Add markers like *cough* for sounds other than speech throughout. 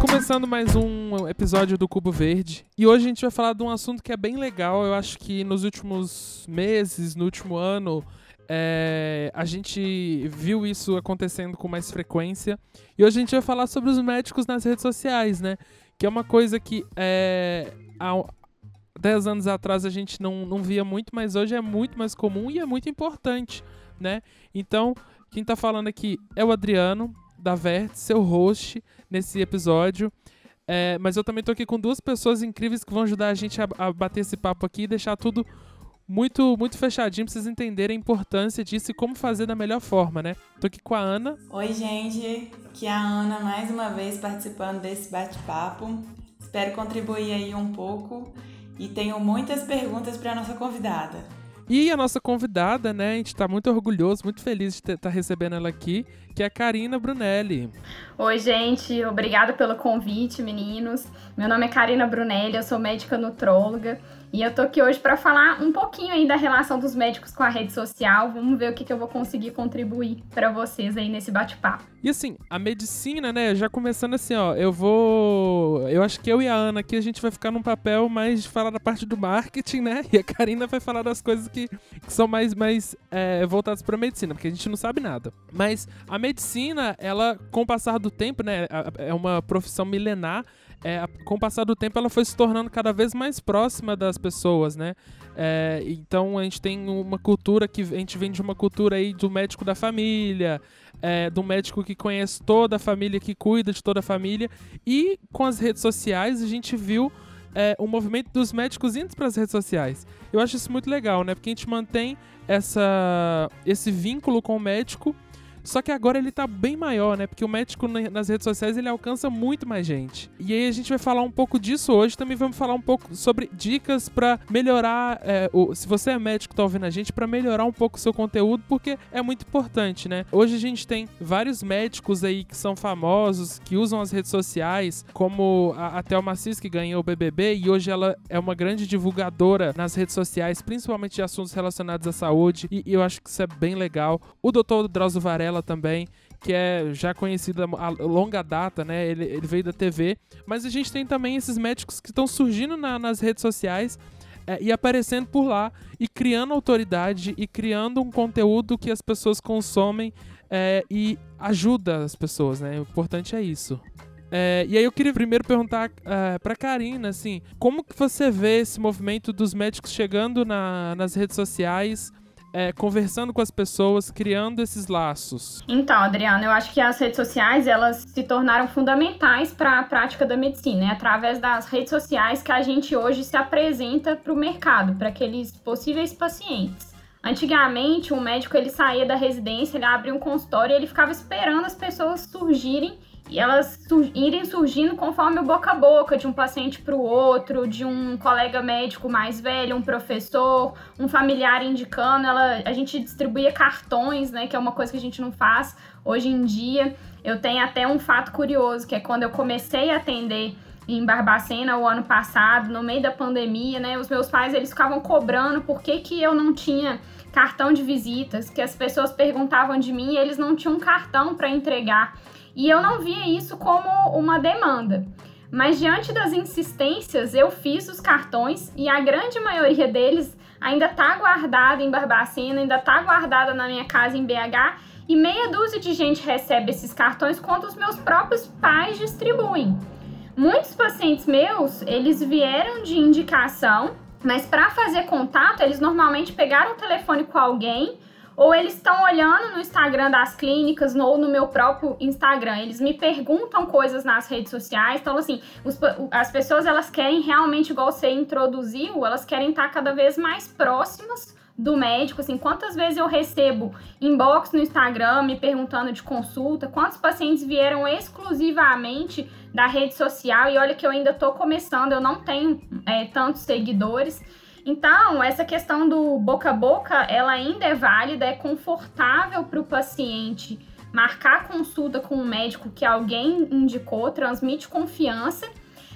Começando mais um episódio do Cubo Verde. E hoje a gente vai falar de um assunto que é bem legal. Eu acho que nos últimos meses, no último ano, é, a gente viu isso acontecendo com mais frequência. E hoje a gente vai falar sobre os médicos nas redes sociais, né? Que é uma coisa que é, há 10 anos atrás a gente não, não via muito, mas hoje é muito mais comum e é muito importante, né? Então, quem tá falando aqui é o Adriano, da Vert, seu host nesse episódio. É, mas eu também tô aqui com duas pessoas incríveis que vão ajudar a gente a, a bater esse papo aqui e deixar tudo muito muito fechadinho pra vocês entenderem a importância disso e como fazer da melhor forma, né? Tô aqui com a Ana. Oi, gente. Aqui é a Ana mais uma vez participando desse bate-papo. Espero contribuir aí um pouco e tenho muitas perguntas para nossa convidada. E a nossa convidada, né? A gente tá muito orgulhoso, muito feliz de estar tá recebendo ela aqui, que é a Karina Brunelli. Oi, gente. Obrigada pelo convite, meninos. Meu nome é Karina Brunelli, eu sou médica nutróloga. E eu tô aqui hoje para falar um pouquinho aí da relação dos médicos com a rede social. Vamos ver o que, que eu vou conseguir contribuir para vocês aí nesse bate-papo. E assim, a medicina, né, já começando assim, ó, eu vou. Eu acho que eu e a Ana aqui a gente vai ficar num papel mais de falar da parte do marketing, né? *laughs* E a Karina vai falar das coisas que, que são mais, mais é, voltadas pra medicina, porque a gente não sabe nada. Mas a medicina, ela, com o passar do tempo, né, é uma profissão milenar é, com o passar do tempo, ela foi se tornando cada vez mais próxima das pessoas, né? É, então a gente tem uma cultura que a gente vem de uma cultura aí do médico da família, é, do médico que conhece toda a família, que cuida de toda a família, e com as redes sociais a gente viu é, o movimento dos médicos indo para as redes sociais. Eu acho isso muito legal, né? Porque a gente mantém essa, esse vínculo com o médico só que agora ele tá bem maior, né? Porque o médico nas redes sociais ele alcança muito mais gente. E aí a gente vai falar um pouco disso hoje. Também vamos falar um pouco sobre dicas para melhorar. É, o, se você é médico tá ouvindo a gente, para melhorar um pouco o seu conteúdo, porque é muito importante, né? Hoje a gente tem vários médicos aí que são famosos, que usam as redes sociais, como a, a Thelma Cis, que ganhou o BBB, e hoje ela é uma grande divulgadora nas redes sociais, principalmente de assuntos relacionados à saúde, e, e eu acho que isso é bem legal. O doutor Drauzio Varela também, que é já conhecida a longa data, né? Ele, ele veio da TV. Mas a gente tem também esses médicos que estão surgindo na, nas redes sociais é, e aparecendo por lá e criando autoridade e criando um conteúdo que as pessoas consomem é, e ajuda as pessoas, né? O importante é isso. É, e aí eu queria primeiro perguntar uh, pra Karina, assim, como que você vê esse movimento dos médicos chegando na, nas redes sociais é, conversando com as pessoas, criando esses laços? Então, Adriana, eu acho que as redes sociais elas se tornaram fundamentais para a prática da medicina. É através das redes sociais que a gente hoje se apresenta para o mercado, para aqueles possíveis pacientes. Antigamente, o médico ele saía da residência, ele abria um consultório e ele ficava esperando as pessoas surgirem e elas sur irem surgindo conforme o boca a boca de um paciente para o outro, de um colega médico mais velho, um professor, um familiar indicando. Ela, a gente distribuía cartões, né, que é uma coisa que a gente não faz hoje em dia. Eu tenho até um fato curioso, que é quando eu comecei a atender em Barbacena o ano passado, no meio da pandemia, né, os meus pais eles ficavam cobrando por que, que eu não tinha cartão de visitas, que as pessoas perguntavam de mim e eles não tinham cartão para entregar. E eu não via isso como uma demanda. Mas diante das insistências, eu fiz os cartões e a grande maioria deles ainda está guardada em Barbacena, ainda está guardada na minha casa em BH. E meia dúzia de gente recebe esses cartões quando os meus próprios pais distribuem. Muitos pacientes meus, eles vieram de indicação, mas para fazer contato, eles normalmente pegaram o telefone com alguém ou eles estão olhando no Instagram das clínicas ou no meu próprio Instagram. Eles me perguntam coisas nas redes sociais. Então, assim, os, as pessoas elas querem realmente, igual você introduziu, elas querem estar cada vez mais próximas do médico, assim, quantas vezes eu recebo inbox no Instagram me perguntando de consulta, quantos pacientes vieram exclusivamente da rede social e olha que eu ainda estou começando, eu não tenho é, tantos seguidores. Então, essa questão do boca a boca, ela ainda é válida, é confortável para o paciente marcar consulta com um médico que alguém indicou, transmite confiança,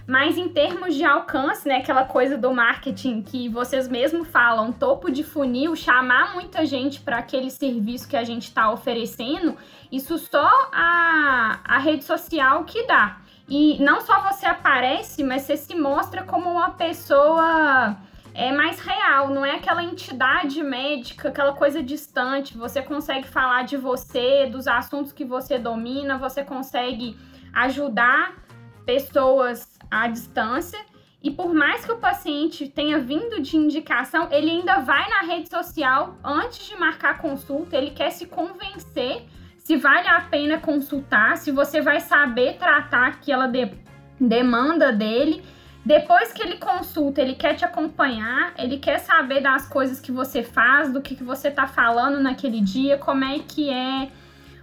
Mas em termos de alcance, né, aquela coisa do marketing que vocês mesmo falam, topo de funil, chamar muita gente para aquele serviço que a gente está oferecendo, isso só a, a rede social que dá. E não só você aparece, mas você se mostra como uma pessoa é mais real, não é aquela entidade médica, aquela coisa distante. Você consegue falar de você, dos assuntos que você domina, você consegue ajudar pessoas à distância. E por mais que o paciente tenha vindo de indicação, ele ainda vai na rede social antes de marcar consulta, ele quer se convencer se vale a pena consultar, se você vai saber tratar aquela de, demanda dele. Depois que ele consulta, ele quer te acompanhar, ele quer saber das coisas que você faz, do que, que você está falando naquele dia, como é que é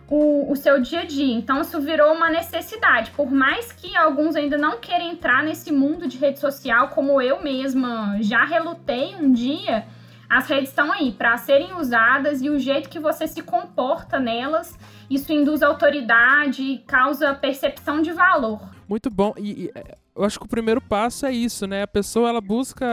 o, o seu dia a dia. Então, isso virou uma necessidade. Por mais que alguns ainda não queiram entrar nesse mundo de rede social, como eu mesma já relutei um dia, as redes estão aí para serem usadas e o jeito que você se comporta nelas, isso induz autoridade e causa percepção de valor. Muito bom. E, e eu acho que o primeiro passo é isso, né? A pessoa ela busca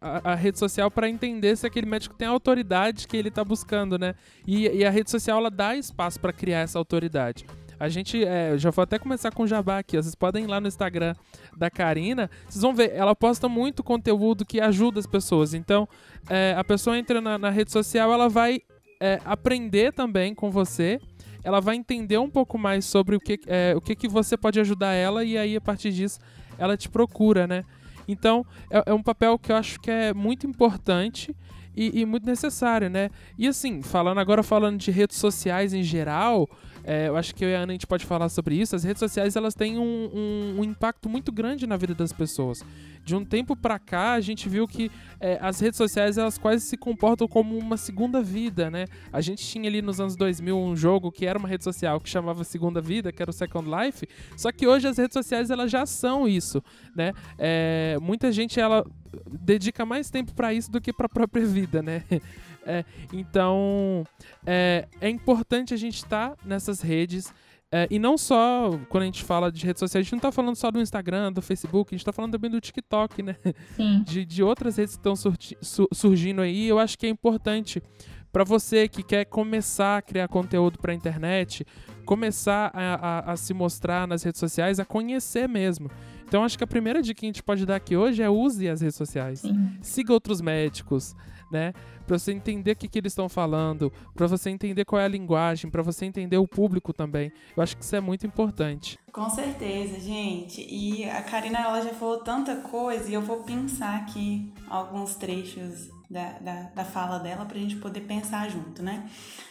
a, a rede social para entender se aquele médico tem a autoridade que ele está buscando, né? E, e, a rede social ela dá espaço para criar essa autoridade. A gente, é, já vou até começar com o jabá aqui. Vocês podem ir lá no Instagram da Karina. Vocês vão ver, ela posta muito conteúdo que ajuda as pessoas. Então, é, a pessoa entra na, na, rede social, ela vai é, aprender também com você ela vai entender um pouco mais sobre o que, é, o que, que você pode ajudar ela e aí a partir disso ela te procura, né? Então, é, é um papel que eu acho que é muito importante e, e, muito necessário, né? E assim, falando agora falando de redes sociais em geral, é, eu acho que eu e a Ana a gente pode falar sobre isso. As redes sociais elas têm um, um, um impacto muito grande na vida das pessoas. De um tempo para cá, a gente viu que é, as redes sociais elas quase se comportam como uma segunda vida, né? A gente tinha ali nos anos 2000 um jogo que era uma rede social que chamava Segunda Vida, que era o Second Life. Só que hoje as redes sociais elas já são isso, né? É, muita gente ela dedica mais tempo para isso do que para a própria *laughs* vida, né? É, então, é, é, importante a gente estar tá nessas redes. É, e não só quando a gente fala de redes sociais, a gente não está falando só do Instagram, do Facebook, a gente está falando também do TikTok, né? Sim. De, de outras redes que estão su surgindo aí. Eu acho que é importante para você que quer começar a criar conteúdo para a internet, começar a, a, a, se mostrar nas redes sociais, a conhecer mesmo. Então, acho que a primeira dica que a gente pode dar aqui hoje é use as redes sociais. Sim. Siga outros médicos, né? Para você entender o que, que eles estão falando, para você entender qual é a linguagem, para você entender o público também. Eu acho que isso é muito importante. Com certeza, gente. E a Karina ela já falou tanta coisa e eu vou pensar aqui alguns trechos da, da, da fala dela para a gente poder pensar junto, né?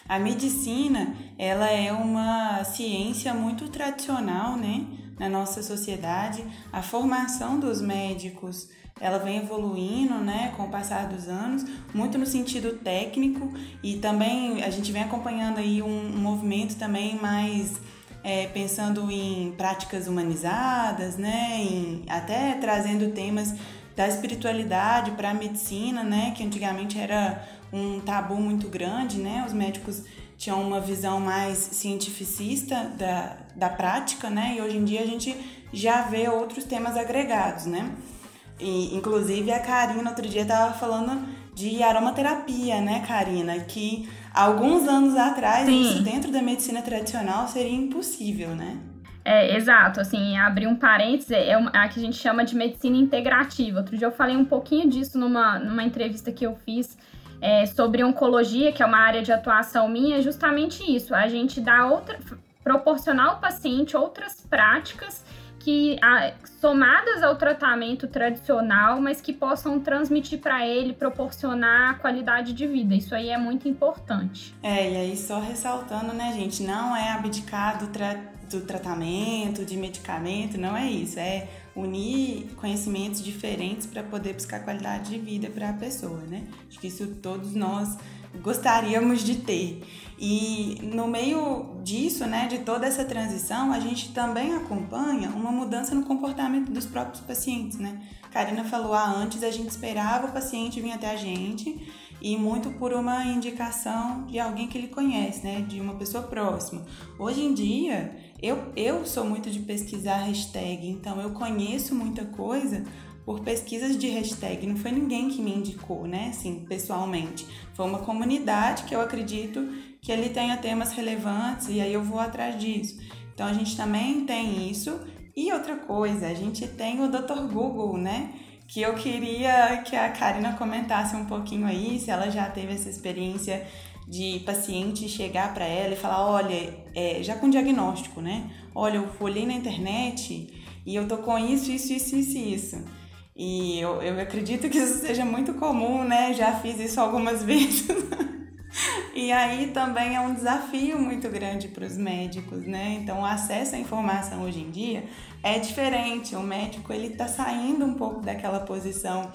A medicina, ela é uma ciência muito tradicional, né? Na nossa sociedade, a formação dos médicos ela vem evoluindo, né, com o passar dos anos, muito no sentido técnico e também a gente vem acompanhando aí um, movimento também mais é, pensando em práticas humanizadas, né, em, até trazendo temas da espiritualidade para a medicina, né, que antigamente era um tabu muito grande, né, os médicos tinham uma visão mais cientificista da, da prática, né, e hoje em dia a gente já vê outros temas agregados, né. E, inclusive a Karina outro dia estava falando de aromaterapia, né, Karina? Que alguns anos atrás, Sim. isso dentro da medicina tradicional seria impossível, né? É, exato, assim, abrir um parênteses, é a que a gente chama de medicina integrativa. Outro dia eu falei um pouquinho disso numa, numa entrevista que eu fiz é, sobre oncologia, que é uma área de atuação minha, justamente isso, a gente dá outra, proporcionar ao paciente outras práticas que somadas ao tratamento tradicional, mas que possam transmitir para ele, proporcionar qualidade de vida. Isso aí é muito importante. É, e aí só ressaltando, né, gente, não é abdicar do, tra do tratamento, de medicamento, não é isso, é unir conhecimentos diferentes para poder buscar qualidade de vida para a pessoa, né? Acho que isso todos nós gostaríamos de ter. E no meio disso, né, de toda essa transição, a gente também acompanha uma mudança no comportamento dos próprios pacientes, né? Karina falou, ah, antes a gente esperava o paciente vir até a gente e muito por uma indicação de alguém que ele conhece, né? De uma pessoa próxima. Hoje em dia, eu, eu sou muito de pesquisar hashtag, então eu conheço muita coisa por pesquisas de hashtag. Não foi ninguém que me indicou, né? Assim, pessoalmente. Foi uma comunidade que eu acredito que ele tenha temas relevantes e aí eu vou atrás disso. Então a gente também tem isso. E outra coisa, a gente tem o Dr. Google, né? Que eu queria que a Karina comentasse um pouquinho aí, se ela já teve essa experiência de paciente chegar para ela e falar, olha, é, já com diagnóstico, né? Olha, eu olhei na internet e eu tô com isso, isso, isso, isso, isso. E eu, eu acredito que isso seja muito comum, né? Já fiz isso algumas *laughs* vezes. E aí também é um desafio muito grande para os médicos, né? Então, o acesso à informação hoje em dia é diferente. O médico ele está saindo um pouco daquela posição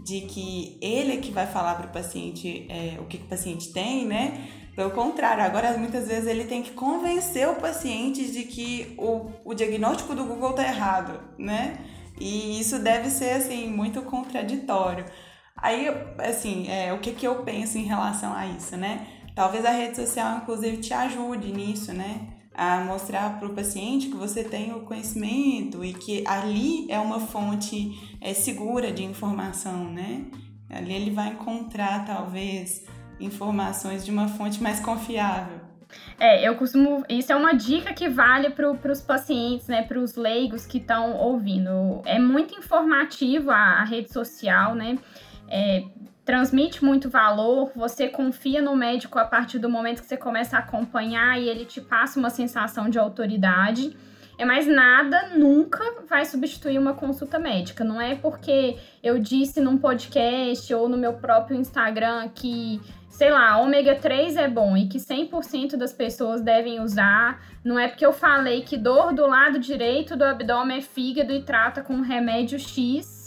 de que ele é que vai falar para o paciente é, o que, que o paciente tem, né? Pelo contrário, agora muitas vezes ele tem que convencer o paciente de que o, o diagnóstico do Google está errado, né? E isso deve ser, assim, muito contraditório. Aí, assim, é, o que, que eu penso em relação a isso, né? Talvez a rede social, inclusive, te ajude nisso, né? A mostrar para o paciente que você tem o conhecimento e que ali é uma fonte é, segura de informação, né? Ali ele vai encontrar, talvez, informações de uma fonte mais confiável. É, eu costumo. Isso é uma dica que vale para os pacientes, né? Para os leigos que estão ouvindo. É muito informativo a, a rede social, né? É, transmite muito valor, você confia no médico a partir do momento que você começa a acompanhar e ele te passa uma sensação de autoridade. É mais nada nunca vai substituir uma consulta médica. Não é porque eu disse num podcast ou no meu próprio Instagram que sei lá, ômega 3 é bom e que 100% das pessoas devem usar. Não é porque eu falei que dor do lado direito do abdômen é fígado e trata com remédio X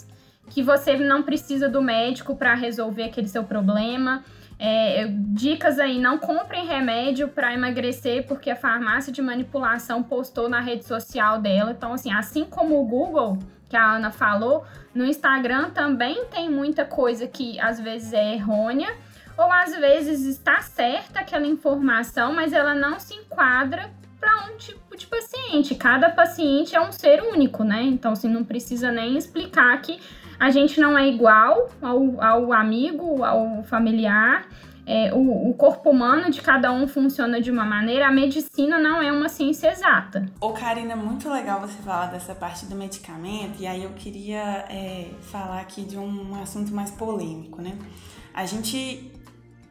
que você não precisa do médico para resolver aquele seu problema. É, dicas aí, não comprem remédio para emagrecer porque a farmácia de manipulação postou na rede social dela. Então, assim, assim como o Google, que a Ana falou, no Instagram também tem muita coisa que às vezes é errônea ou às vezes está certa aquela informação, mas ela não se enquadra para um tipo de paciente. Cada paciente é um ser único, né? Então, assim, não precisa nem explicar que a gente não é igual ao, ao amigo, ao familiar. É, o, o, corpo humano de cada um funciona de uma maneira, a medicina não é uma ciência exata. Ô, Karina, muito legal você falar dessa parte do medicamento, e aí eu queria é, falar aqui de um assunto mais polêmico, né? A gente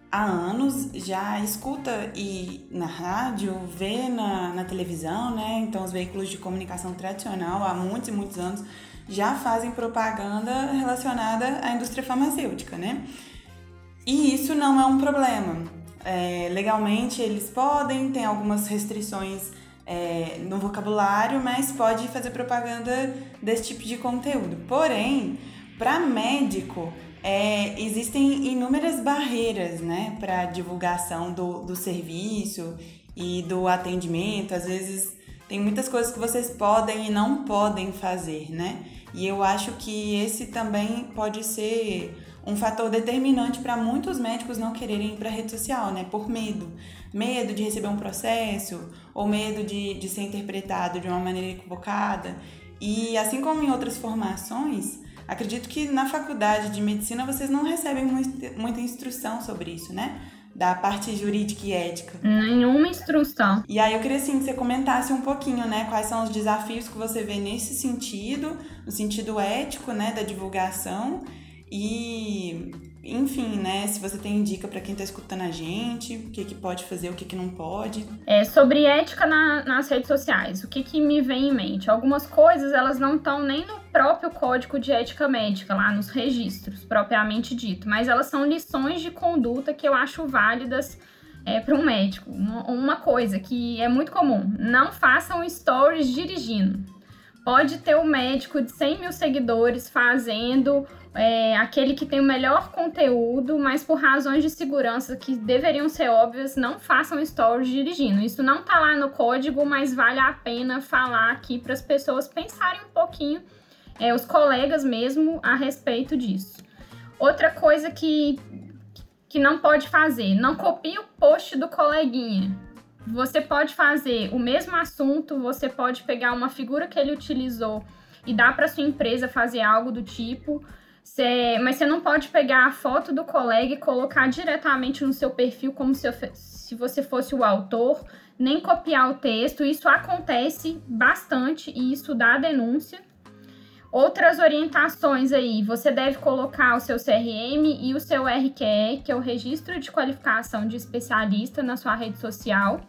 há anos já escuta e na rádio, vê na, na televisão, né? Então, os veículos de comunicação tradicional, há muitos e muitos anos, já fazem propaganda relacionada à indústria farmacêutica, né? E isso não é um problema. É, legalmente, eles podem, tem algumas restrições é, no vocabulário, mas pode fazer propaganda desse tipo de conteúdo. Porém, para médico, é, existem inúmeras barreiras né, para divulgação do, do serviço e do atendimento. Às vezes tem muitas coisas que vocês podem e não podem fazer, né? E eu acho que esse também pode ser um fator determinante para muitos médicos não quererem ir para a rede social, né? Por medo. Medo de receber um processo ou medo de, de ser interpretado de uma maneira equivocada. E assim como em outras formações, Acredito que na faculdade de medicina vocês não recebem muita instrução sobre isso, né? Da parte jurídica e ética. Nenhuma instrução. E aí eu queria assim que você comentasse um pouquinho, né? Quais são os desafios que você vê nesse sentido, no sentido ético, né, da divulgação e enfim, né? Se você tem dica para quem está escutando a gente, o que, que pode fazer, o que, que não pode. É, sobre ética na, nas redes sociais, o que, que me vem em mente? Algumas coisas elas não estão nem no próprio código de ética médica, lá nos registros, propriamente dito, mas elas são lições de conduta que eu acho válidas é, para um médico. Uma, uma coisa que é muito comum: não façam stories dirigindo. Pode ter um médico de 100 mil seguidores fazendo é, aquele que tem o melhor conteúdo, mas por razões de segurança que deveriam ser óbvias, não façam stories dirigindo. Isso não tá lá no código, mas vale a pena falar aqui para as pessoas pensarem um pouquinho, é, os colegas mesmo, a respeito disso. Outra coisa que, que não pode fazer? Não copie o post do coleguinha. Você pode fazer o mesmo assunto, você pode pegar uma figura que ele utilizou e dar para sua empresa fazer algo do tipo. Cê, mas você não pode pegar a foto do colega e colocar diretamente no seu perfil como se, se você fosse o autor, nem copiar o texto. Isso acontece bastante e isso dá denúncia. Outras orientações aí, você deve colocar o seu CRM e o seu RQE, que é o Registro de Qualificação de Especialista na sua rede social.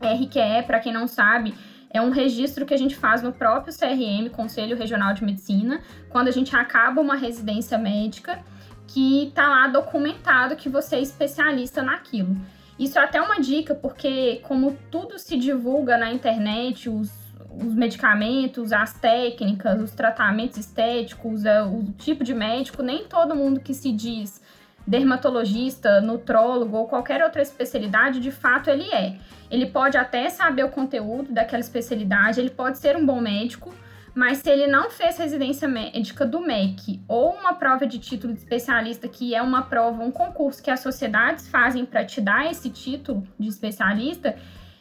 RQE, para quem não sabe, é um registro que a gente faz no próprio CRM, Conselho Regional de Medicina, quando a gente acaba uma residência médica, que está lá documentado que você é especialista naquilo. Isso é até uma dica, porque como tudo se divulga na internet, os os medicamentos, as técnicas, os tratamentos estéticos, é, o tipo de médico, nem todo mundo que se diz dermatologista, nutrólogo ou qualquer outra especialidade, de fato ele é. Ele pode até saber o conteúdo daquela especialidade, ele pode ser um bom médico, mas se ele não fez residência médica do MEC ou uma prova de título de especialista, que é uma prova, um concurso que as sociedades fazem para te dar esse título de especialista,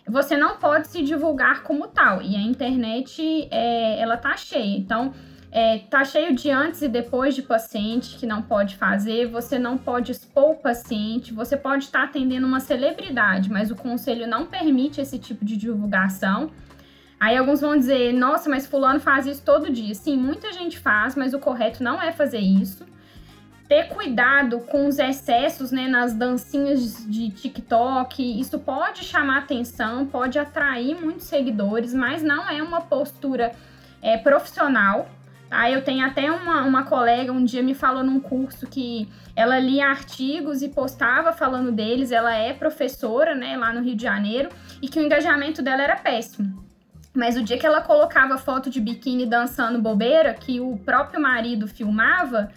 você não pode se divulgar como tal. E a internet, é, ela tá cheia. Então, é, tá cheio de antes e depois de paciente que não pode fazer, você não pode expor o paciente, você pode estar tá atendendo uma celebridade, mas o conselho não permite esse tipo de divulgação. Aí alguns vão dizer, nossa, mas fulano faz isso todo dia. Sim, muita gente faz, mas o correto não é fazer isso ter cuidado com os excessos né, nas dancinhas de TikTok. Isso pode chamar atenção, pode atrair muitos seguidores, mas não é uma postura é, profissional. Tá? Eu tenho até uma, uma colega um dia me falou num curso que ela lia artigos e postava falando deles. Ela é professora né, lá no Rio de Janeiro e que o engajamento dela era péssimo. Mas o dia que ela colocava foto de biquíni dançando bobeira, que o próprio marido filmava,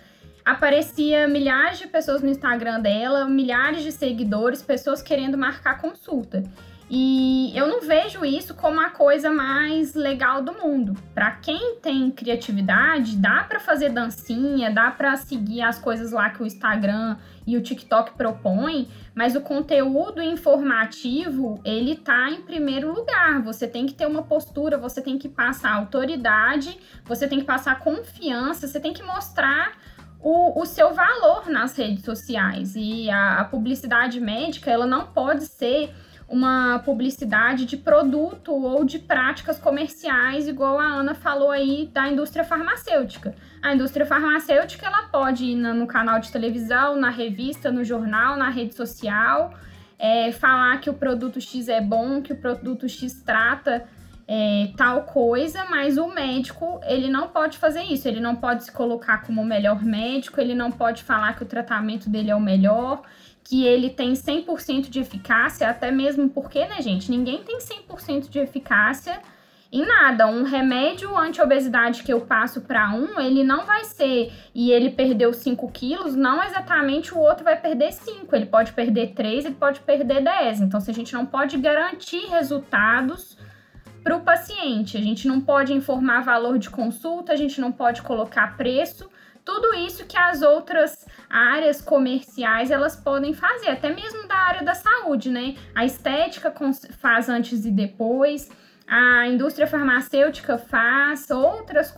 aparecia milhares de pessoas no Instagram dela, milhares de seguidores, pessoas querendo marcar consulta. E eu não vejo isso como a coisa mais legal do mundo. Para quem tem criatividade, dá para fazer dancinha, dá para seguir as coisas lá que o Instagram e o TikTok propõem, mas o conteúdo informativo, ele tá em primeiro lugar. Você tem que ter uma postura, você tem que passar autoridade, você tem que passar confiança, você tem que mostrar o, o seu valor nas redes sociais. E a, a publicidade médica, ela não pode ser uma publicidade de produto ou de práticas comerciais, igual a Ana falou aí da indústria farmacêutica. A indústria farmacêutica ela pode ir no canal de televisão, na revista, no jornal, na rede social, é, falar que o produto X é bom, que o produto X trata é, tal coisa, mas o médico ele não pode fazer isso, ele não pode se colocar como o melhor médico, ele não pode falar que o tratamento dele é o melhor, que ele tem 100% de eficácia, até mesmo porque, né, gente, ninguém tem 100% de eficácia em nada. Um remédio anti-obesidade que eu passo para um, ele não vai ser, e ele perdeu 5 quilos, não exatamente o outro vai perder 5. Ele pode perder 3, ele pode perder 10. Então, se a gente não pode garantir resultados para o paciente. A gente não pode informar valor de consulta, a gente não pode colocar preço. Tudo isso que as outras áreas comerciais elas podem fazer, até mesmo da área da saúde, né? A estética faz antes e depois, a indústria farmacêutica faz, outras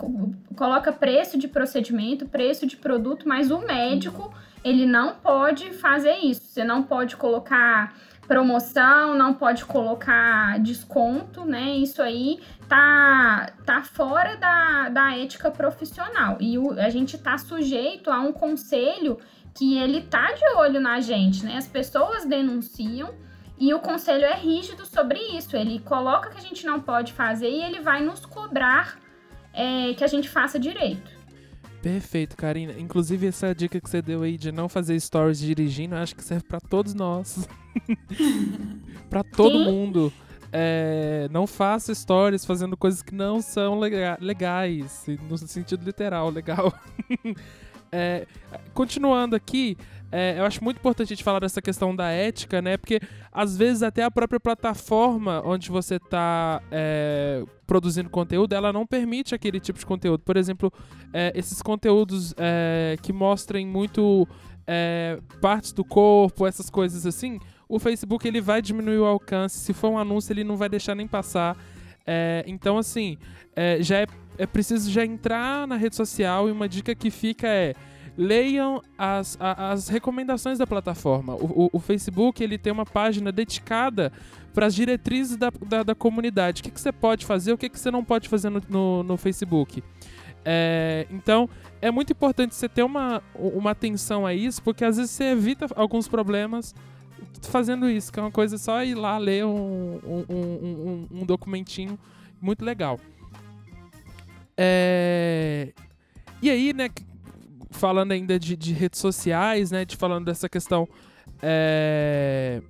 coloca preço de procedimento, preço de produto, mas o médico ele não pode fazer isso. Você não pode colocar promoção, não pode colocar desconto, né? Isso aí tá, tá fora da, da ética profissional. E o, a gente tá sujeito a um conselho que ele tá de olho na gente, né? As pessoas denunciam e o conselho é rígido sobre isso. Ele coloca que a gente não pode fazer e ele vai nos cobrar é, que a gente faça direito. Perfeito, Karina. Inclusive, essa dica que você deu aí de não fazer stories dirigindo, acho que serve para todos nós. *laughs* para todo Sim. mundo. É, não faça stories fazendo coisas que não são lega legais, no sentido literal, legal. *laughs* é, continuando aqui, é, eu acho muito importante a gente falar dessa questão da ética, né? Porque às vezes até a própria plataforma onde você está é, produzindo conteúdo, ela não permite aquele tipo de conteúdo. Por exemplo, é, esses conteúdos é, que mostrem muito é, partes do corpo, essas coisas assim, o Facebook ele vai diminuir o alcance. Se for um anúncio, ele não vai deixar nem passar. É, então, assim, é, já é, é preciso já entrar na rede social e uma dica que fica é leiam as, as recomendações da plataforma. O, o, o, Facebook ele tem uma página dedicada para as diretrizes da, da, da, comunidade. O que, que você pode fazer, o que, que você não pode fazer no, no, no Facebook. É, então, é muito importante você ter uma, uma atenção a isso, porque às vezes você evita alguns problemas fazendo isso, que é uma coisa só ir lá ler um, um, um, um documentinho muito legal. É... E aí, né, falando ainda de, de, redes sociais, né, de falando dessa questão é...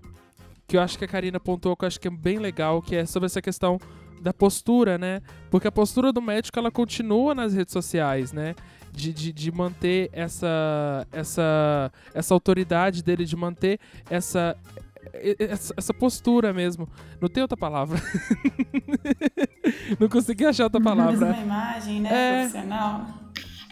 que eu acho que a Karina apontou, que eu acho que é bem legal, que é sobre essa questão da postura, né? Porque a postura do médico ela continua nas redes sociais, né? De, de, de manter essa, essa, essa autoridade dele, de manter essa, essa, essa, postura mesmo. Não tem outra palavra. *laughs* não consegui achar outra palavra. Uma imagem, né? É... Profissional.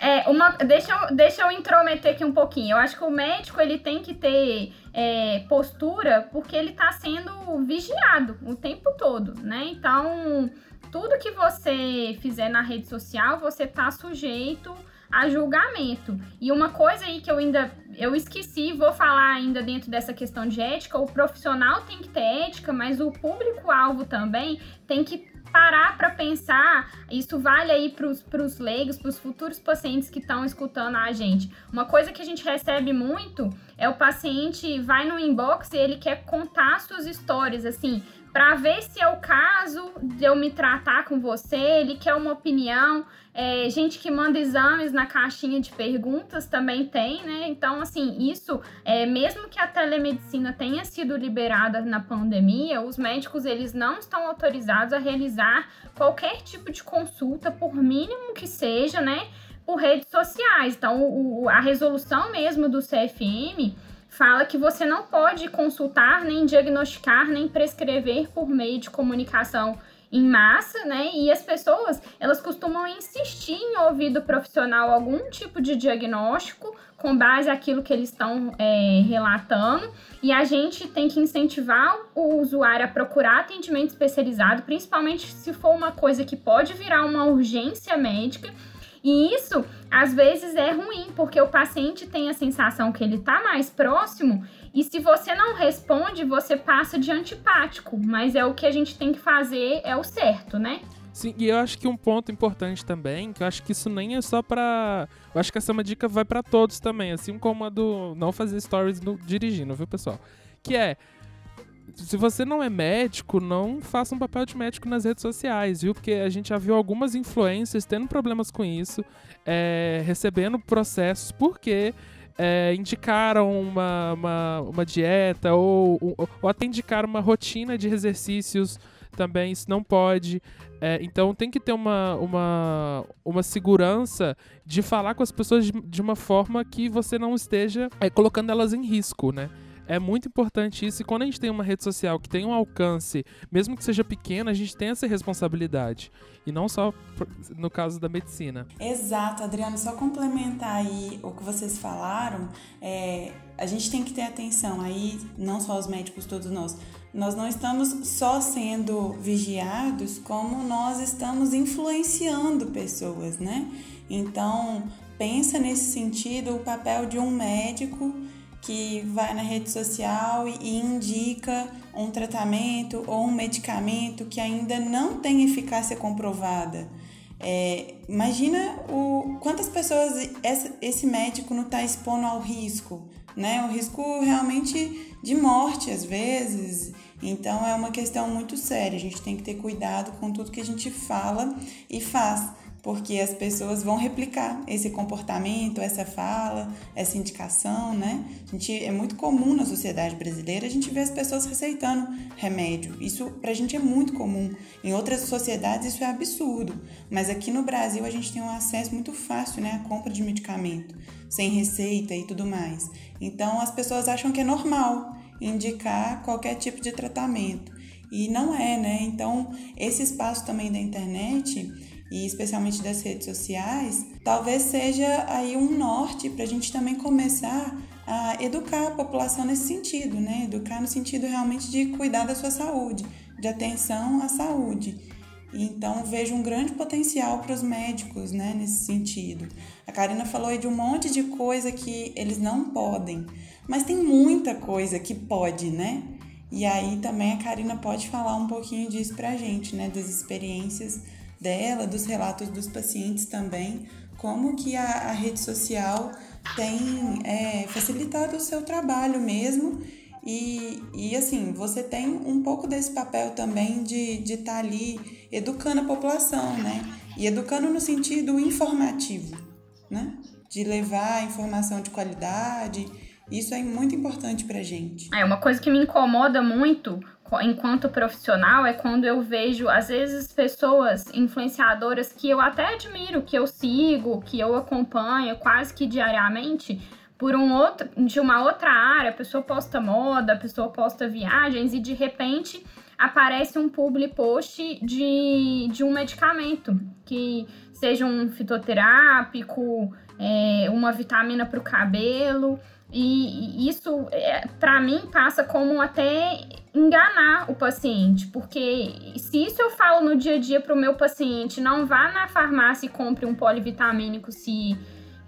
É, uma, deixa, eu, deixa eu intrometer aqui um pouquinho. Eu acho que o médico ele tem que ter é, postura porque ele está sendo vigiado o tempo todo, né? Então, tudo que você fizer na rede social, você está sujeito a julgamento. E uma coisa aí que eu ainda eu esqueci, vou falar ainda dentro dessa questão de ética, o profissional tem que ter ética, mas o público-alvo também tem que parar para pensar, isso vale aí para os leigos, para os futuros pacientes que estão escutando a gente. Uma coisa que a gente recebe muito é o paciente vai no inbox e ele quer contar suas histórias, assim, para ver se é o caso de eu me tratar com você, ele quer uma opinião. É, gente que manda exames na caixinha de perguntas também tem, né? Então, assim, isso, é, mesmo que a telemedicina tenha sido liberada na pandemia, os médicos eles não estão autorizados a realizar qualquer tipo de consulta, por mínimo que seja, né? Por redes sociais. Então, o, a resolução mesmo do CFM fala que você não pode consultar, nem diagnosticar, nem prescrever por meio de comunicação em massa, né? E as pessoas, elas costumam insistir em ouvir do profissional algum tipo de diagnóstico com base naquilo que eles estão é, relatando. E a gente tem que incentivar o usuário a procurar atendimento especializado, principalmente se for uma coisa que pode virar uma urgência médica. E isso, às vezes, é ruim, porque o paciente tem a sensação que ele está mais próximo e se você não responde, você passa de antipático, mas é o que a gente tem que fazer, é o certo, né? Sim, e eu acho que um ponto importante também, que eu acho que isso nem é só pra. Eu acho que essa é uma dica vai para todos também, assim como a do não fazer stories no, dirigindo, viu, pessoal? Que é. Se você não é médico, não faça um papel de médico nas redes sociais, viu? Porque a gente já viu algumas influências tendo problemas com isso, é, recebendo processos, porque é, indicaram uma, uma, uma dieta ou, ou, ou, até indicaram uma rotina de exercícios também, isso não pode. É, então tem que ter uma, uma, uma segurança de falar com as pessoas de, de uma forma que você não esteja é, colocando elas em risco, né? É muito importante isso. E quando a gente tem uma rede social que tem um alcance, mesmo que seja pequena, a gente tem essa responsabilidade. E não só no caso da medicina. Exato, Adriano. Só complementar aí o que vocês falaram, é, a gente tem que ter atenção aí, não só os médicos, todos nós. Nós não estamos só sendo vigiados, como nós estamos influenciando pessoas, né? Então, pensa nesse sentido o papel de um médico que vai na rede social e indica um tratamento ou um medicamento que ainda não tem eficácia comprovada. É, imagina o, quantas pessoas esse, médico não está expondo ao risco, né? O risco realmente de morte às vezes. Então é uma questão muito séria. A gente tem que ter cuidado com tudo que a gente fala e faz porque as pessoas vão replicar esse comportamento, essa fala, essa indicação, né? A gente, é muito comum na sociedade brasileira a gente ver as pessoas receitando remédio. Isso pra gente é muito comum. Em outras sociedades isso é absurdo, mas aqui no Brasil a gente tem um acesso muito fácil, né, à compra de medicamento, sem receita e tudo mais. Então as pessoas acham que é normal indicar qualquer tipo de tratamento. E não é, né? Então, esse espaço também da internet e especialmente das redes sociais, talvez seja aí um norte para a gente também começar a educar a população nesse sentido, né? Educar no sentido realmente de cuidar da sua saúde, de atenção à saúde. Então, vejo um grande potencial para os médicos né, nesse sentido. A Karina falou aí de um monte de coisa que eles não podem, mas tem muita coisa que pode, né? E aí também a Karina pode falar um pouquinho disso para a gente, né? Das experiências dela, dos relatos dos pacientes também, como que a, a rede social tem é, facilitado o seu trabalho mesmo e, e assim, você tem um pouco desse papel também de estar de tá ali educando a população, né? E educando no sentido informativo, né? De levar informação de qualidade. Isso é muito importante pra gente. É, uma coisa que me incomoda muito enquanto profissional é quando eu vejo, às vezes, pessoas influenciadoras que eu até admiro, que eu sigo, que eu acompanho quase que diariamente, por um outro, de uma outra área, a pessoa posta moda, a pessoa posta viagens e de repente aparece um public post de, de um medicamento que seja um fitoterápico, é, uma vitamina para o cabelo. E isso, é, para mim, passa como até enganar o paciente, porque se isso eu falo no dia a dia para o meu paciente, não vá na farmácia e compre um polivitamínico se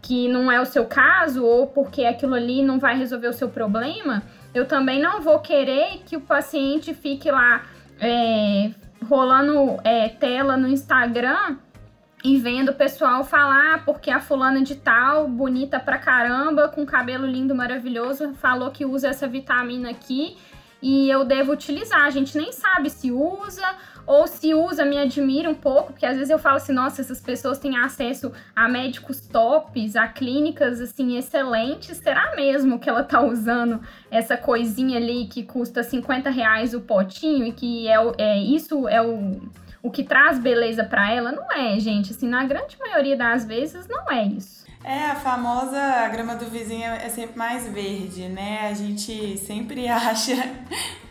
que não é o seu caso ou porque aquilo ali não vai resolver o seu problema, eu também não vou querer que o paciente fique lá é, rolando é, tela no Instagram e vendo o pessoal falar porque a fulana de tal, bonita pra caramba, com cabelo lindo, maravilhoso, falou que usa essa vitamina aqui e eu devo utilizar. A gente nem sabe se usa ou se usa, me admira um pouco, porque às vezes eu falo assim, nossa, essas pessoas têm acesso a médicos tops, a clínicas assim excelentes. Será mesmo que ela tá usando essa coisinha ali que custa 50 reais o potinho e que é, é isso é o o que traz beleza para ela não é, gente. Assim, na grande maioria das vezes não é isso. É, a famosa a grama do vizinho é sempre mais verde, né? A gente sempre *laughs* acha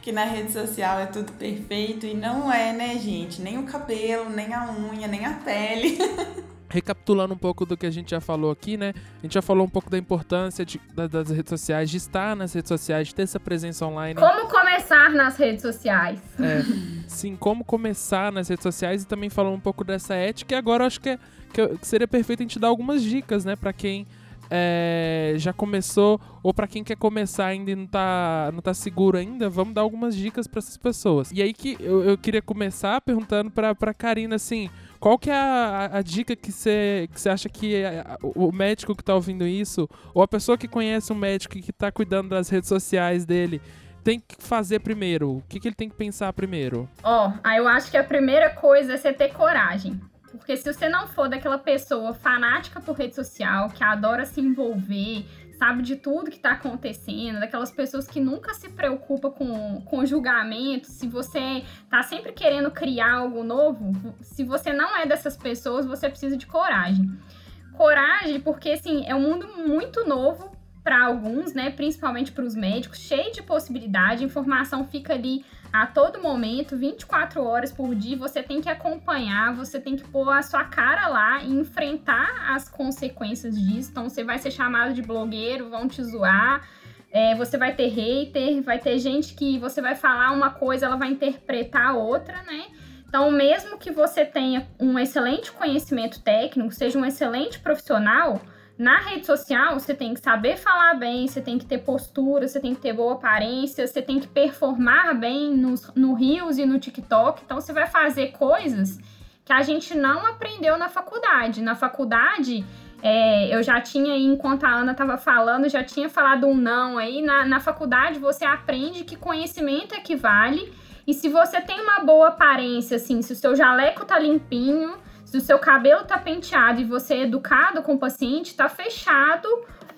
que na rede social é tudo perfeito e não é, né, gente? Nem o cabelo, nem a unha, nem a pele. *laughs* recapitulando um pouco do que a gente já falou aqui, né? A gente já falou um pouco da importância de, da, das redes sociais, de estar nas redes sociais, de ter essa presença online. Como começar nas redes sociais? É, sim, como começar nas redes sociais e também falou um pouco dessa ética. E agora eu acho que, é, que seria perfeito a gente dar algumas dicas, né, para quem é, já começou ou para quem quer começar ainda e não tá, não tá seguro ainda, vamos dar algumas dicas para essas pessoas. E aí que eu, eu queria começar perguntando para para Karina assim, qual que é a, a dica que você que acha que o médico que está ouvindo isso, ou a pessoa que conhece um médico que está cuidando das redes sociais dele, tem que fazer primeiro? O que, que ele tem que pensar primeiro? Ó, oh, eu acho que a primeira coisa é você ter coragem. Porque se você não for daquela pessoa fanática por rede social, que adora se envolver, sabe de tudo que está acontecendo, daquelas pessoas que nunca se preocupa com, com julgamento, se você tá sempre querendo criar algo novo, se você não é dessas pessoas, você precisa de coragem. Coragem, porque assim, é um mundo muito novo para alguns, né, principalmente para os médicos, cheio de possibilidade, informação fica ali a todo momento, 24 horas por dia, você tem que acompanhar, você tem que pôr a sua cara lá e enfrentar as consequências disso. Então, você vai ser chamado de blogueiro, vão te zoar, é, você vai ter hater, vai ter gente que você vai falar uma coisa, ela vai interpretar outra, né? Então, mesmo que você tenha um excelente conhecimento técnico, seja um excelente profissional, na rede social, você tem que saber falar bem, você tem que ter postura, você tem que ter boa aparência, você tem que performar bem no, no Reels e no TikTok. Então, você vai fazer coisas que a gente não aprendeu na faculdade. Na faculdade, é, eu já tinha, enquanto a Ana estava falando, já tinha falado um não aí. Na, na faculdade, você aprende que conhecimento equivale. E se você tem uma boa aparência, assim, se o seu jaleco tá limpinho, se o seu cabelo tá penteado e você é educado com o paciente, tá fechado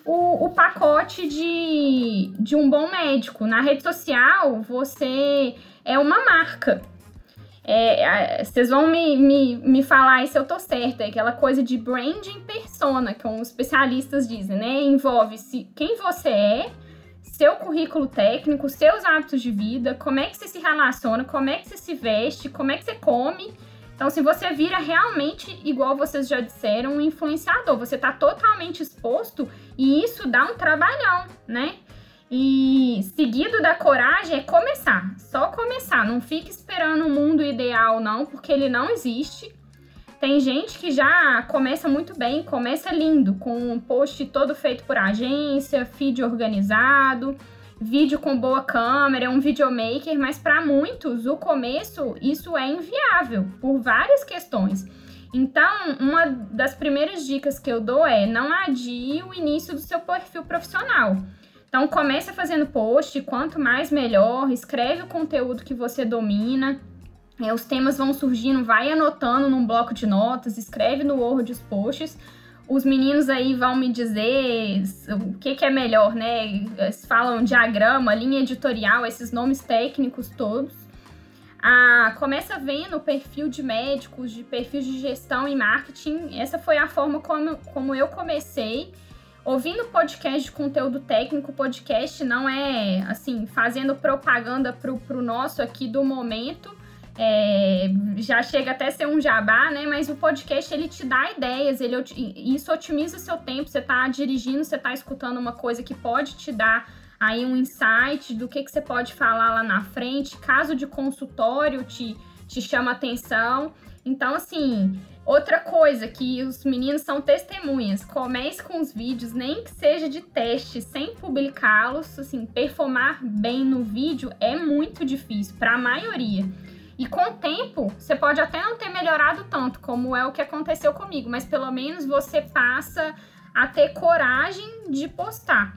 o, o pacote de, de um bom médico. Na rede social, você é uma marca. É, vocês vão me, me, me falar se eu tô certa, é aquela coisa de branding persona, como os especialistas dizem, né? Envolve -se quem você é, seu currículo técnico, seus hábitos de vida, como é que você se relaciona, como é que você se veste, como é que você come Então, se você vira realmente, igual vocês já disseram, um influenciador, você está totalmente exposto e isso dá um trabalhão, né? E seguido da coragem é começar, só começar. Não fique esperando o mundo ideal, não, porque ele não existe. Tem gente que já começa muito bem, começa lindo, com um post todo feito por agência, feed organizado, vídeo com boa câmera, um videomaker, mas para muitos o começo isso é inviável por várias questões. Então, uma das primeiras dicas que eu dou é não adie o início do seu perfil profissional. Então, comece fazendo post, quanto mais melhor, escreve o conteúdo que você domina, é, os temas vão surgindo, vai anotando num bloco de notas, escreve no Word os posts. Os meninos aí vão me dizer o que, que é melhor, né? Eles falam diagrama, linha editorial, esses nomes técnicos todos. Ah, começa vendo o perfil de médicos, de perfil de gestão e marketing. Essa foi a forma como, como eu comecei. Ouvindo podcast de conteúdo técnico, podcast não é assim, fazendo propaganda pro, pro nosso aqui do momento, é, já chega até a ser um jabá, né? Mas o podcast ele te dá ideias, ele isso otimiza seu tempo. Você está dirigindo, você está escutando uma coisa que pode te dar aí um insight do que, que você pode falar lá na frente. Caso de consultório te, te chama atenção. Então, assim, outra coisa que os meninos são testemunhas. Comece com os vídeos, nem que seja de teste, sem publicá-los. Assim, performar bem no vídeo é muito difícil para a maioria. E com o tempo, você pode até não ter melhorado tanto, como é o que aconteceu comigo, mas pelo menos você passa a ter coragem de postar.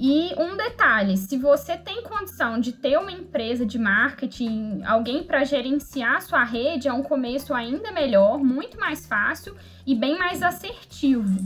E um detalhe, se você tem condição de ter uma empresa de marketing, alguém para gerenciar sua rede, é um começo ainda melhor, muito mais fácil e bem mais assertivo.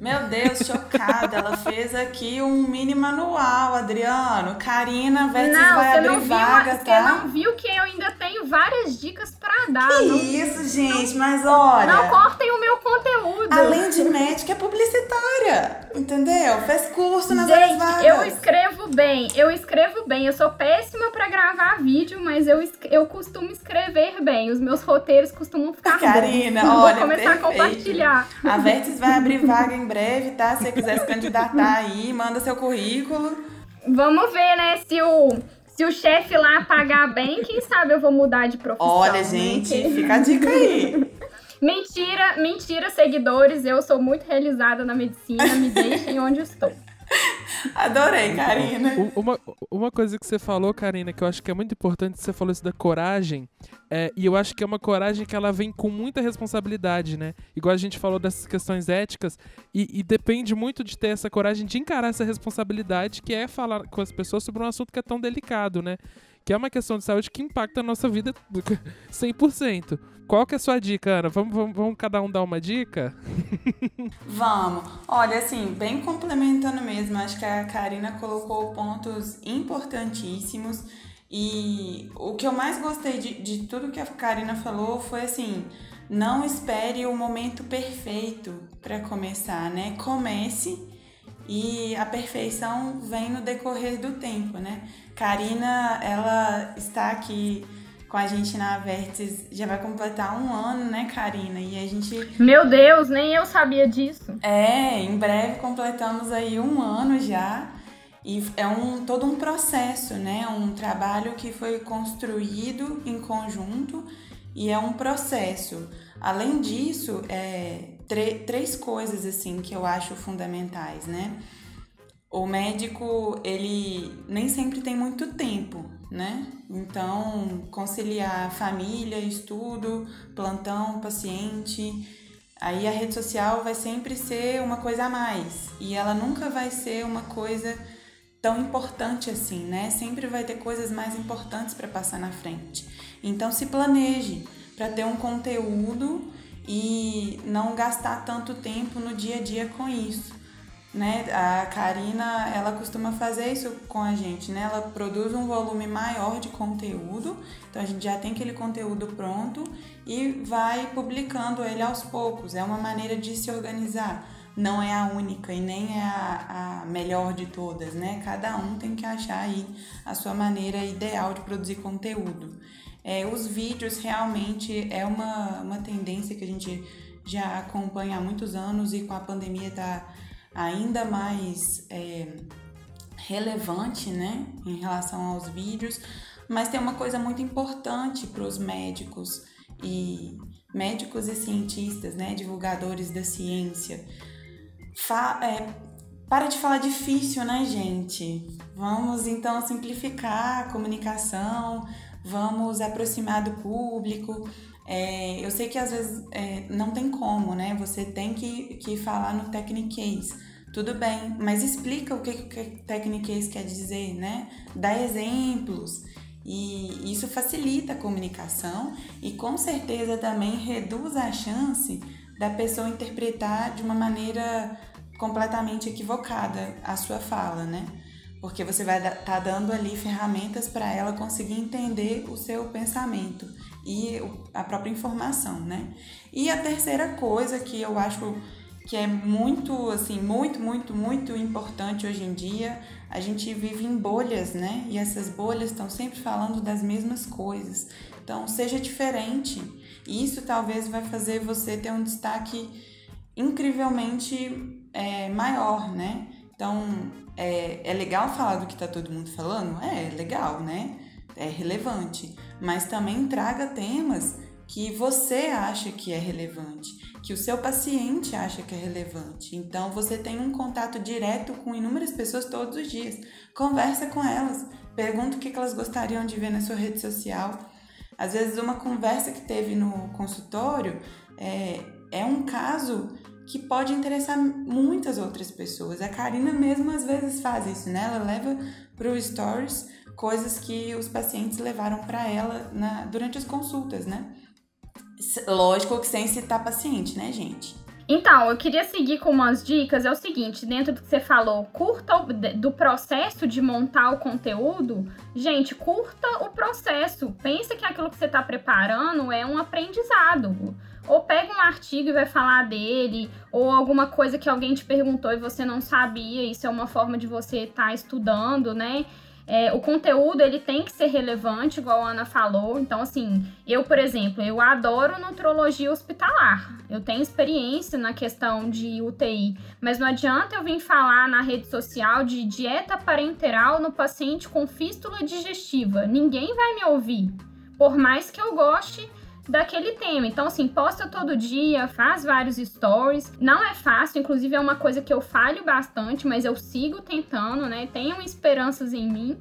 Meu Deus, chocada. Ela fez aqui um mini manual, Adriano. Karina vai, não, vai abrir não vaga, viu, tá? Você não viu que eu ainda tenho várias dicas para dar. Que não, isso, gente, mas olha... Não cortem o meu conteúdo. Além de médica, é publicitária, entendeu? Fez curso nas gente, vagas. eu escrevo bem, eu escrevo bem. Eu sou péssima para gravar vídeo, mas eu, eu costumo escrever bem. Os meus roteiros costumam ficar Karina, bons. *laughs* olha, Vou começar perfeito. a compartilhar. A Vertes vai abrir vaga em breve, tá? Se você quiser se candidatar aí, manda seu currículo. Vamos ver, né, se o, se o chefe lá pagar bem, quem sabe eu vou mudar de profissão. Olha, né? gente, Que- fica a dica aí. *laughs* Mentira, mentira, seguidores. Eu sou muito realizada na medicina. Me deixem onde estou. *laughs* Adorei, Karina. U- Uma, uma coisa que você falou, Karina, que eu acho que é muito importante, você falou isso da coragem, é, e eu acho que é uma coragem que ela vem com muita responsabilidade, né? Igual a gente falou dessas questões éticas, e, e depende muito de ter essa coragem de encarar essa responsabilidade, que é falar com as pessoas sobre um assunto que é tão delicado, né? Que é uma questão de saúde que impacta a nossa vida *laughs* 100%. Qual que é a sua dica, Ana? Vamos, vamos, vamos cada um dar uma dica? *laughs* Vamos. Olha, assim, bem complementando mesmo, acho que a Karina colocou pontos importantíssimos. E o que eu mais gostei de, de tudo que a Karina falou foi assim: não espere o momento perfeito para começar, né? Comece e a perfeição vem no decorrer do tempo, né? Karina, ela está aqui com a gente na Vertes, já vai completar um ano, né, Karina? E a gente Meu Deus, nem eu sabia disso. é, em breve completamos aí um ano já. E é um, todo um processo, né? Um trabalho que foi construído em conjunto e é um processo. Além disso, é, três coisas assim que eu acho fundamentais, né? O médico, ele nem sempre tem muito tempo, né? Então, conciliar família, estudo, plantão, paciente, aí a rede social vai sempre ser uma coisa a mais e ela nunca vai ser uma coisa tão importante assim, né? Sempre vai ter coisas mais importantes para passar na frente. Então, se planeje para ter um conteúdo e não gastar tanto tempo no dia a dia com isso né? A Karina, ela costuma fazer isso com a gente, né? Ela produz um volume maior de conteúdo, então a gente já tem aquele conteúdo pronto e vai publicando ele aos poucos. É uma maneira de se organizar. não é a única e nem é a, a melhor de todas, né? Cada um tem que achar aí a sua maneira ideal de produzir conteúdo. É, os vídeos realmente é uma, uma tendência que a gente já acompanha há muitos anos e com a pandemia está ainda mais é, relevante, né, em relação aos vídeos. Mas tem uma coisa muito importante para os médicos e médicos e cientistas, né, divulgadores da ciência Fa é, para de falar difícil, né, gente? Vamos então simplificar a comunicação, vamos aproximar do público. É, eu sei que às vezes é, não tem como, né? Você tem que, que falar no Technicase. Tudo bem, mas explica o que Technicase quer dizer, né? Dá exemplos. E isso facilita a comunicação e com certeza também reduz a chance da pessoa interpretar de uma maneira completamente equivocada a sua fala, né? Porque você vai estar tá dando ali ferramentas para ela conseguir entender o seu pensamento e a própria informação, né? E a terceira coisa que eu acho que é muito, assim, muito, muito, muito importante hoje em dia, a gente vive em bolhas, né? E essas bolhas estão sempre falando das mesmas coisas. Então, seja diferente. Isso talvez vai fazer você ter um destaque incrivelmente é, maior, né? Então, é, é legal falar do que tá todo mundo falando? É, é legal, né? É relevante. Mas também traga temas que você acha que é relevante, que o seu paciente acha que é relevante. Então, você tem um contato direto com inúmeras pessoas todos os dias. Conversa com elas, pergunta o que elas gostariam de ver na sua rede social. Às vezes, uma conversa que teve no consultório é, é um caso que pode interessar muitas outras pessoas. A Karina mesmo às vezes faz isso, né? Ela leva para o Stories coisas que os pacientes levaram para ela na, durante as consultas, né? Lógico que sem citar paciente, né, gente? Então, eu queria seguir com umas dicas. É o seguinte, dentro do que você falou, curta do processo de montar o conteúdo. Gente, curta o processo. Pensa que aquilo que você está preparando é um aprendizado ou pega um artigo e vai falar dele, ou alguma coisa que alguém te perguntou e você não sabia, isso é uma forma de você estar tá estudando, né? É, o conteúdo ele tem que ser relevante, igual a Ana falou. Então, assim, eu, por exemplo, eu adoro nutrologia hospitalar. Eu tenho experiência na questão de UTI, mas não adianta eu vir falar na rede social de dieta parenteral no paciente com fístula digestiva. Ninguém vai me ouvir. Por mais que eu goste daquele tema. Então, assim, posta todo dia, faz vários stories. Não é fácil, inclusive é uma coisa que eu falho bastante, mas eu sigo tentando, né? Tenham esperanças em mim.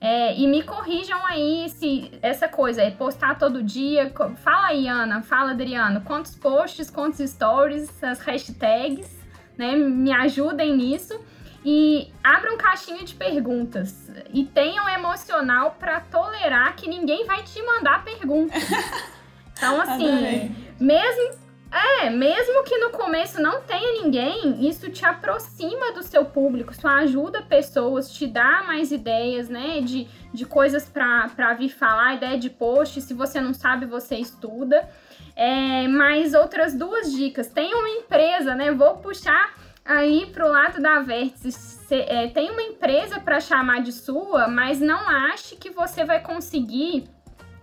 É, e me corrijam aí se essa coisa é postar todo dia. Fala aí, Ana, fala, Adriano, quantos posts, quantos stories, as hashtags, né? Me ajudem nisso. E abram caixinha de perguntas. E tenham emocional para tolerar que ninguém vai te mandar perguntas. *laughs* Então, assim, Adorei. mesmo. É, mesmo que no começo não tenha ninguém, isso te aproxima do seu público, isso ajuda pessoas, te dá mais ideias, né, de, de coisas para vir falar, ideia de post, se você não sabe, você estuda. É, mais outras duas dicas, tem uma empresa, né, vou puxar aí pro lado da Vértice, é, tem uma empresa para chamar de sua, mas não ache que você vai conseguir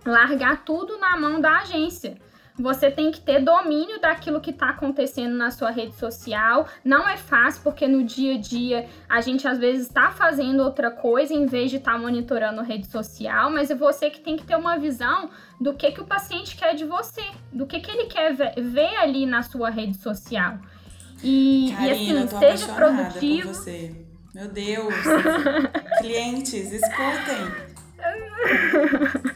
largar tudo na mão da agência. Você tem que ter domínio daquilo que está acontecendo na sua rede social. Não é fácil, porque no dia a dia a gente às vezes está fazendo outra coisa em vez de estar tá monitorando a rede social, mas é você que tem que ter uma visão do que, que o paciente quer de você, do que, que ele quer ver ali na sua rede social. E, Karina, e assim, seja produtivo. Meu Deus! *laughs* Clientes, escutem! *laughs*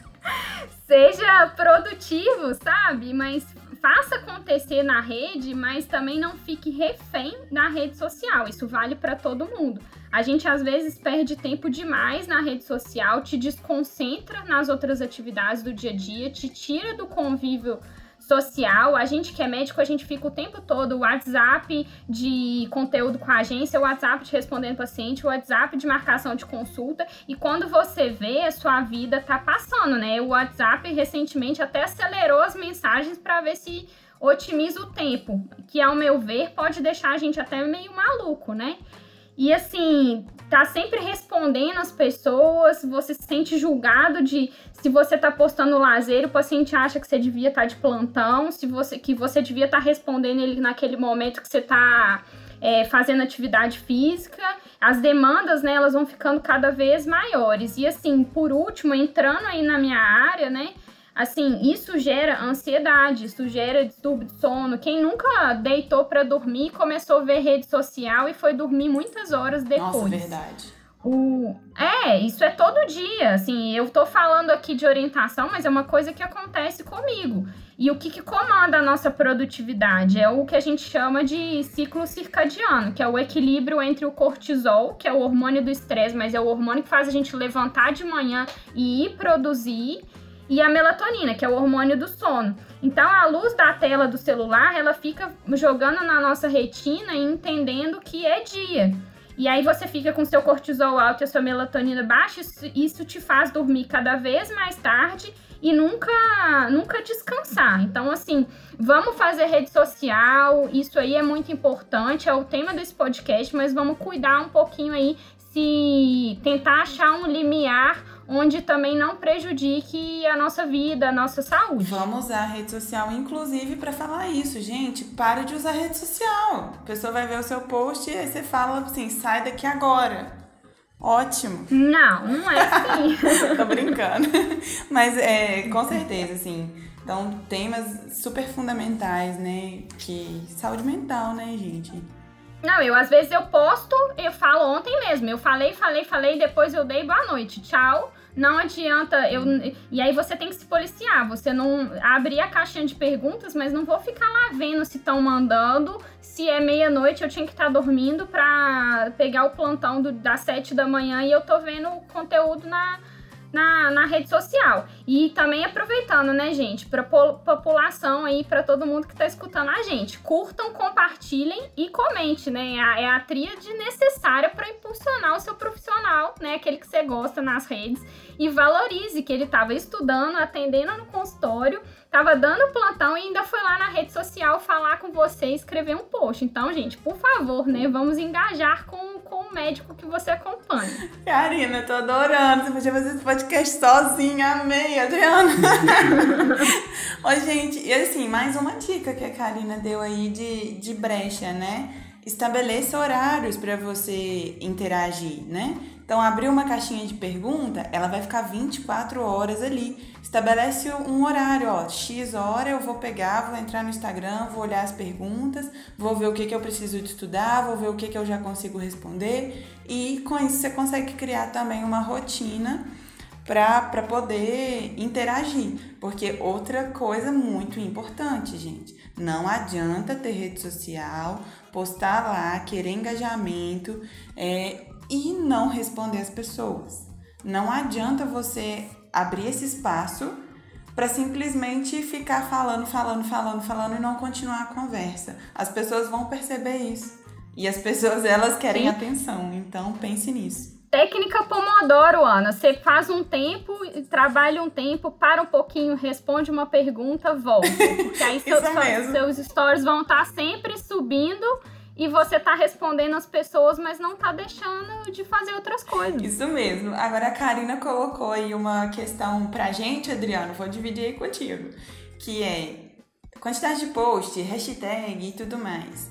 seja produtivo, sabe? Mas faça acontecer na rede, mas também não fique refém na rede social. Isso vale para todo mundo. A gente às vezes perde tempo demais na rede social, te desconcentra nas outras atividades do dia a dia, te tira do convívio social. A gente que é médico, a gente fica o tempo todo WhatsApp de conteúdo com a agência, WhatsApp de respondendo paciente, WhatsApp de marcação de consulta. E quando você vê, a sua vida tá passando, né? O WhatsApp recentemente até acelerou as mensagens para ver se otimiza o tempo, que ao meu ver pode deixar a gente até meio maluco, né? E assim, tá sempre respondendo as pessoas, você se sente julgado de se você tá postando lazer, o paciente acha que você devia estar tá de plantão, se você que você devia estar tá respondendo ele naquele momento que você tá é, fazendo atividade física, as demandas, né, elas vão ficando cada vez maiores. E assim, por último, entrando aí na minha área, né, Assim, isso gera ansiedade, isso gera distúrbio de sono. Quem nunca deitou para dormir, começou a ver rede social e foi dormir muitas horas depois. Nossa, verdade. O... É, isso é todo dia. Assim, eu tô falando aqui de orientação, mas é uma coisa que acontece comigo. E o que, que comanda a nossa produtividade? É o que a gente chama de ciclo circadiano, que é o equilíbrio entre o cortisol, que é o hormônio do estresse, mas é o hormônio que faz a gente levantar de manhã e ir produzir, e a melatonina, que é o hormônio do sono. Então, a luz da tela do celular, ela fica jogando na nossa retina e entendendo que é dia. E aí você fica com seu cortisol alto e a sua melatonina baixa, isso, isso te faz dormir cada vez mais tarde e nunca nunca descansar. Então, assim, vamos fazer rede social, isso aí é muito importante, é o tema desse podcast, mas vamos cuidar um pouquinho aí se tentar achar um limiar onde também não prejudique a nossa vida, a nossa saúde. Vamos usar a rede social, inclusive, para falar isso, gente. Para de usar a rede social. A pessoa vai ver o seu post e aí você fala assim: sai daqui agora. Ótimo. Não, não é assim. *laughs* Tô brincando. *laughs* Mas é, com certeza, assim. Então, temas super fundamentais, né? Que saúde mental, né, gente? Não, eu às vezes eu posto, eu falo ontem mesmo. Eu falei, falei, falei, depois eu dei boa noite. Tchau. Não adianta eu. E aí você tem que se policiar. Você não abrir a caixinha de perguntas, mas não vou ficar lá vendo se estão mandando. Se é meia-noite, eu tinha que estar tá dormindo pra pegar o plantão do, das sete da manhã e eu tô vendo o conteúdo na, na, na rede social. E também aproveitando, né, gente, para população aí, para todo mundo que está escutando a gente, curtam, compartilhem e comente, né? É a, é a tríade necessária para impulsionar o seu profissional, né? Aquele que você gosta nas redes e valorize que ele estava estudando, atendendo no consultório, estava dando plantão e ainda foi lá na rede social falar com você e escrever um post. Então, gente, por favor, né, vamos engajar com, com o médico que você acompanha. *laughs* Karina, tô adorando. Você podia fazer esse podcast sozinha. Amei, Adriana. *laughs* Ô, gente, e assim, mais uma dica que a Karina deu aí de, de brecha, né? Estabeleça horários para você interagir, né? Então, abriu uma caixinha de pergunta, ela vai ficar 24 horas ali. Estabelece um horário, ó, X hora eu vou pegar, vou entrar no Instagram, vou olhar as perguntas, vou ver o que, que eu preciso de estudar, vou ver o que, que eu já consigo responder. E com isso você consegue criar também uma rotina para poder interagir. Porque outra coisa muito importante, gente, não adianta ter rede social, postar lá, querer engajamento, é, e não responder as pessoas. Não adianta você abrir esse espaço para simplesmente ficar falando, falando, falando, falando e não continuar a conversa. As pessoas vão perceber isso. E as pessoas elas querem Sim. atenção, então pense nisso. Técnica Pomodoro, Ana. Você faz um tempo, trabalha um tempo, para um pouquinho, responde uma pergunta, volta. *laughs* Porque aí seus, seus stories vão estar sempre subindo e você tá respondendo as pessoas, mas não tá deixando de fazer outras coisas. Isso mesmo. Agora a Karina colocou aí uma questão pra gente, Adriano, vou dividir aí contigo, que é quantidade de post, hashtag e tudo mais.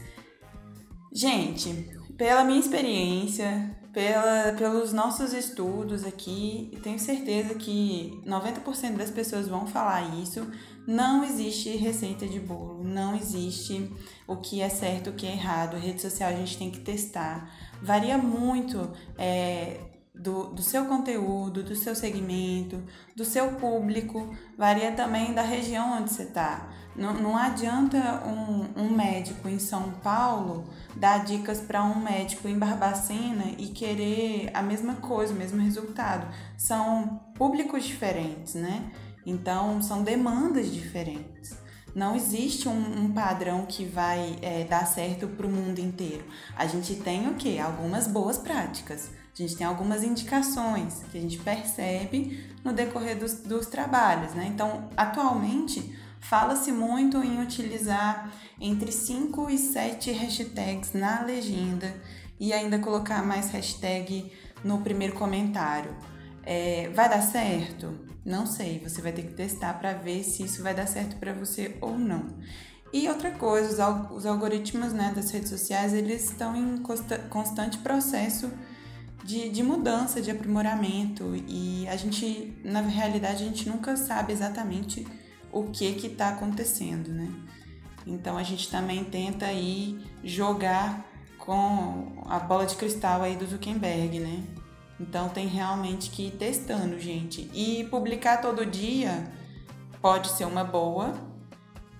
Gente, pela minha experiência, pela, pelos nossos estudos aqui, tenho certeza que 90% das pessoas vão falar isso. Não existe receita de bolo, não existe o que é certo, o que é errado. A rede social a gente tem que testar. Varia muito é, do, do seu conteúdo, do seu segmento, do seu público, varia também da região onde você está. Não, não adianta um, um médico em São Paulo dar dicas para um médico em Barbacena e querer a mesma coisa, o mesmo resultado. São públicos diferentes, né? Então, são demandas diferentes. Não existe um, um padrão que vai é, dar certo para o mundo inteiro. A gente tem o quê? Algumas boas práticas. A gente tem algumas indicações que a gente percebe no decorrer dos, dos trabalhos, né? Então, atualmente, Fala-se muito em utilizar entre 5 e 7 hashtags na legenda e ainda colocar mais hashtag no primeiro comentário. É, vai dar certo? Não sei, você vai ter que testar para ver se isso vai dar certo para você ou não. E outra coisa, os algoritmos né, das redes sociais, eles estão em constante processo de, de mudança, de aprimoramento e a gente, na realidade, a gente nunca sabe exatamente o que que está acontecendo, né? Então a gente também tenta aí jogar com a bola de cristal aí do Zuckerberg, né? Então tem realmente que ir testando, gente. E publicar todo dia pode ser uma boa,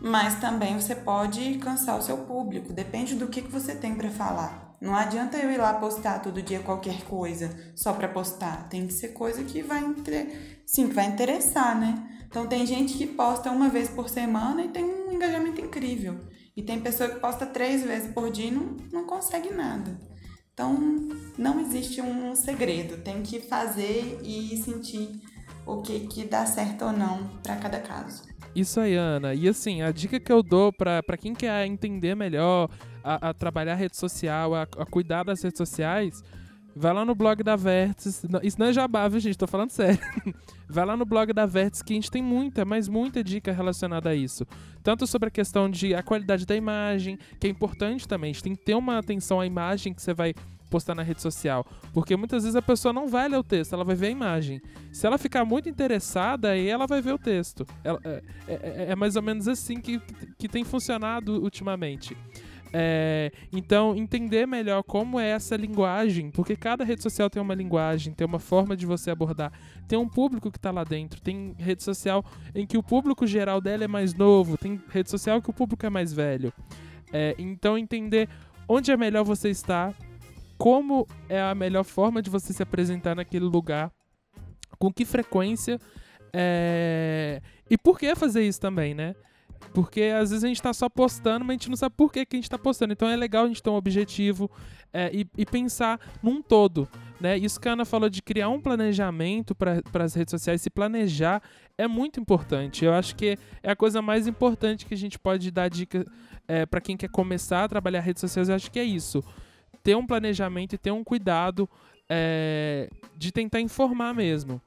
mas também você pode cansar o seu público. Depende do que, que você tem para falar. Não adianta eu ir lá postar todo dia qualquer coisa só para postar. Tem que ser coisa que vai, inter... Sim, que vai interessar, né? Então tem gente que posta uma vez por semana e tem um engajamento incrível. E tem pessoa que posta três vezes por dia e não, não consegue nada. Então não existe um segredo. Tem que fazer e sentir o que, que dá certo ou não para cada caso. Isso aí, Ana. E assim, a dica que eu dou para quem quer entender melhor, a, a trabalhar a rede social, a, a, cuidar das redes sociais, vai lá no blog da Vértice. Isso não é jabá, viu, gente? Tô falando sério. *laughs* vai lá no blog da Vértice que a gente tem muita, mas muita dica relacionada a isso. Tanto sobre a questão de a qualidade da imagem, que é importante também. A gente tem que ter uma atenção à imagem que você vai postar na rede social. Porque muitas vezes a pessoa não vai ler o texto, ela vai ver a imagem. Se ela ficar muito interessada, aí ela vai ver o texto. Ela, é, é, é, é mais ou menos assim que, que tem funcionado ultimamente. É, então, entender melhor como é essa linguagem, porque cada rede social tem uma linguagem, tem uma forma de você abordar, tem um público que está lá dentro, tem rede social em que o público geral dela é mais novo, tem rede social que o público é mais velho. É, então, entender onde é melhor você estar, como é a melhor forma de você se apresentar naquele lugar, com que frequência é... e por que fazer isso também, né? Porque às vezes a gente está só postando, mas a gente não sabe por que, que a gente está postando. Então é legal a gente ter um objetivo é, e, e, pensar num todo. Né? Isso que a Ana falou de criar um planejamento para as redes sociais, se planejar é muito importante. Eu acho que é a coisa mais importante que a gente pode dar dica é, para quem quer começar a trabalhar redes sociais. Eu acho que é isso ter um planejamento e ter um cuidado é, de tentar informar mesmo.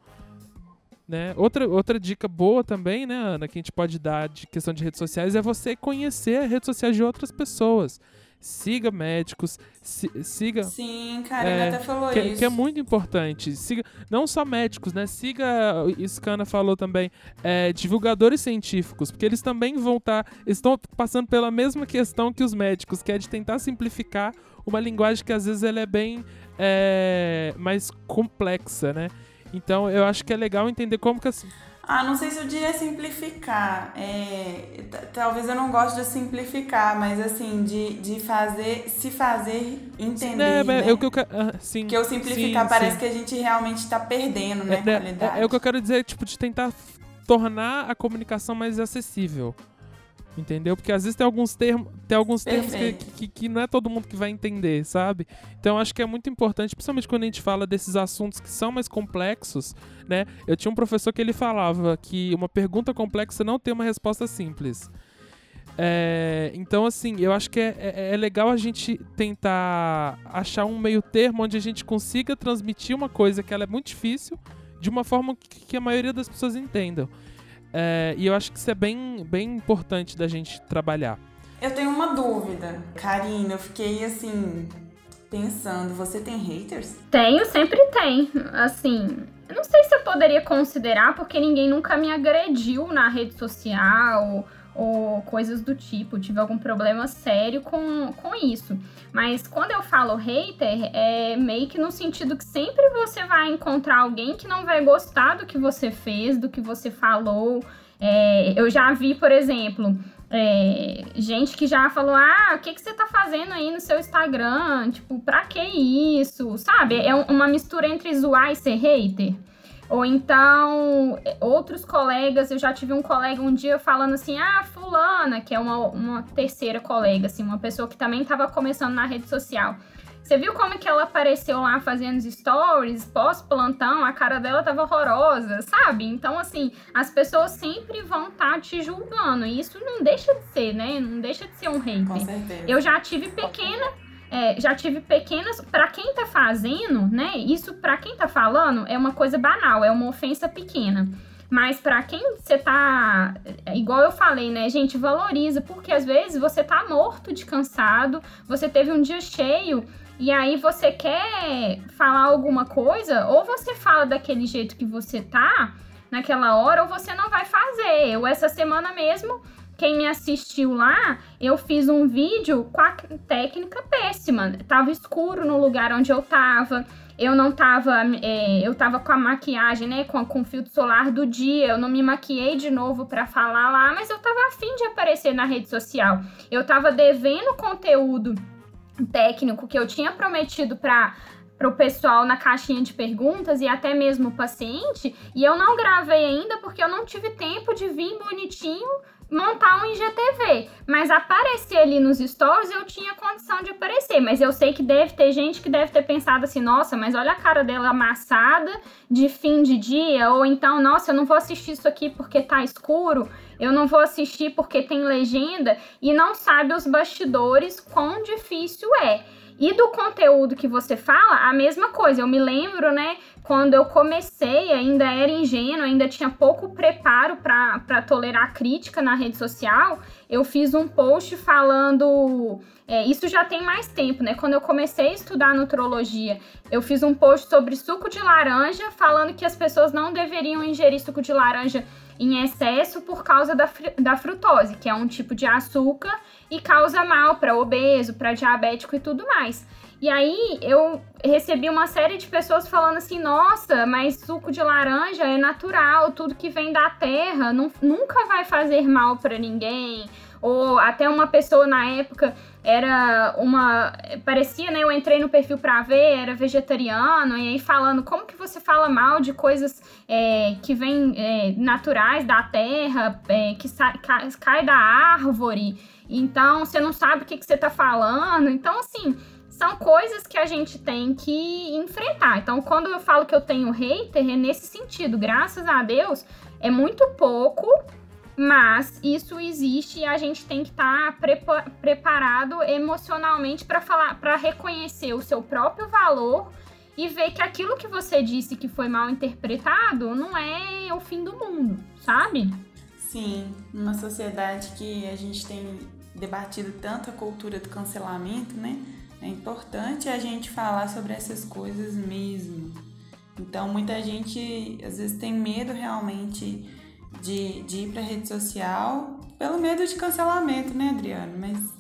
Né? Outra, outra dica boa também, né, Ana, que a gente pode dar de questão de redes sociais é você conhecer as redes sociais de outras pessoas. Siga médicos, si, siga. Sim, cara, é, até falou que, isso. Que é muito importante. Siga, não só médicos, né? Siga, isso que a Ana falou também, é, divulgadores científicos, porque eles também vão estar. Tá, estão passando pela mesma questão que os médicos, que é de tentar simplificar uma linguagem que às vezes ela é bem é, mais complexa, né? Então eu acho que é legal entender como que assim. Ah, não sei se eu diria simplificar. É, talvez eu não goste de simplificar, mas assim, de, de fazer, se fazer entender. É, né? é o que eu quero. Uh, sim. Que eu simplificar sim, parece sim. que a gente realmente está perdendo, né? É, é. É, é, o que eu quero dizer, tipo, de tentar tornar a comunicação mais acessível. Entendeu? Porque às vezes tem alguns termos, tem alguns termos que, que, que, não é todo mundo que vai entender, sabe? Então acho que é muito importante, principalmente quando a gente fala desses assuntos que são mais complexos, né? Eu tinha um professor que ele falava que uma pergunta complexa não tem uma resposta simples. É, então, assim, eu acho que é, é, é, legal a gente tentar achar um meio termo onde a gente consiga transmitir uma coisa que ela é muito difícil de uma forma que, que a maioria das pessoas entendam. É, e eu acho que isso é bem, bem importante da gente trabalhar. Eu tenho uma dúvida. Karina, eu fiquei assim, pensando, você tem haters? Tenho, sempre tem. Assim, eu não sei se eu poderia considerar, porque ninguém nunca me agrediu na rede social ou coisas do tipo, tive algum problema sério com, com isso. Mas quando eu falo hater, é meio que no sentido que sempre você vai encontrar alguém que não vai gostar do que você fez, do que você falou. É, eu já vi, por exemplo, é, gente que já falou: Ah, o que, que você tá fazendo aí no seu Instagram? Tipo, pra que isso? Sabe? É uma mistura entre zoar e ser hater. Ou então, outros colegas, eu já tive um colega um dia falando assim, ah, fulana, que é uma, uma terceira colega, assim, uma pessoa que também estava começando na rede social. Você viu como que ela apareceu lá fazendo stories, pós-plantão, a cara dela tava horrorosa, sabe? Então, assim, as pessoas sempre vão estar tá te julgando. E isso não deixa de ser, né? Não deixa de ser um hater. Com certeza. Eu já tive pequena. É, já tive pequenas. Para quem tá fazendo, né? Isso, para quem tá falando, é uma coisa banal, é uma ofensa pequena. Mas para quem você tá, igual eu falei, né, gente, valoriza, porque às vezes você tá morto de cansado, você teve um dia cheio e aí você quer falar alguma coisa, ou você fala daquele jeito que você tá naquela hora, ou você não vai fazer. Eu essa semana mesmo, quem me assistiu lá, eu fiz um vídeo com a técnica péssima. Tava escuro no lugar onde eu tava. Eu não tava. É, eu tava com a maquiagem, né? Com, com o filtro solar do dia. Eu não me maquiei de novo para falar lá, mas eu tava afim de aparecer na rede social. Eu tava devendo conteúdo técnico que eu tinha prometido para para o pessoal na caixinha de perguntas e até mesmo o paciente, e eu não gravei ainda porque eu não tive tempo de vir bonitinho montar um IGTV. Mas aparecer ali nos stories eu tinha condição de aparecer. Mas eu sei que deve ter gente que deve ter pensado assim: nossa, mas olha a cara dela amassada de fim de dia. Ou então, nossa, eu não vou assistir isso aqui porque tá escuro. Eu não vou assistir porque tem legenda. E não sabe os bastidores quão difícil é. E do conteúdo que você fala, a mesma coisa. Eu me lembro, né, quando eu comecei, ainda era ingênuo, ainda tinha pouco preparo para tolerar crítica na rede social. Eu fiz um post falando. É, isso já tem mais tempo, né? Quando eu comecei a estudar nutrologia, eu fiz um post sobre suco de laranja, falando que as pessoas não deveriam ingerir suco de laranja em excesso por causa da, da frutose, que é um tipo de açúcar e causa mal para obeso, para diabético e tudo mais. E aí eu recebi uma série de pessoas falando assim: nossa, mas suco de laranja é natural, tudo que vem da terra não, nunca vai fazer mal para ninguém. Ou até uma pessoa na época era uma. Parecia, né? Eu entrei no perfil pra ver, era vegetariano, e aí falando como que você fala mal de coisas é, que vêm é, naturais da terra, é, que sai, cai, cai, da árvore, então você não sabe o que, que você tá falando. Então, assim são coisas que a gente tem que enfrentar. Então, quando eu falo que eu tenho hater, é nesse sentido. Graças a Deus, é muito pouco, mas isso existe e a gente tem que estar tá preparado emocionalmente para falar, para reconhecer o seu próprio valor e ver que aquilo que você disse que foi mal interpretado não é o fim do mundo, sabe? Sim, numa sociedade que a gente tem debatido tanto a cultura do cancelamento, né? É importante a gente falar sobre essas coisas mesmo. Então, muita gente às vezes tem medo realmente de, de ir para rede social pelo medo de cancelamento, né, Adriano? Mas.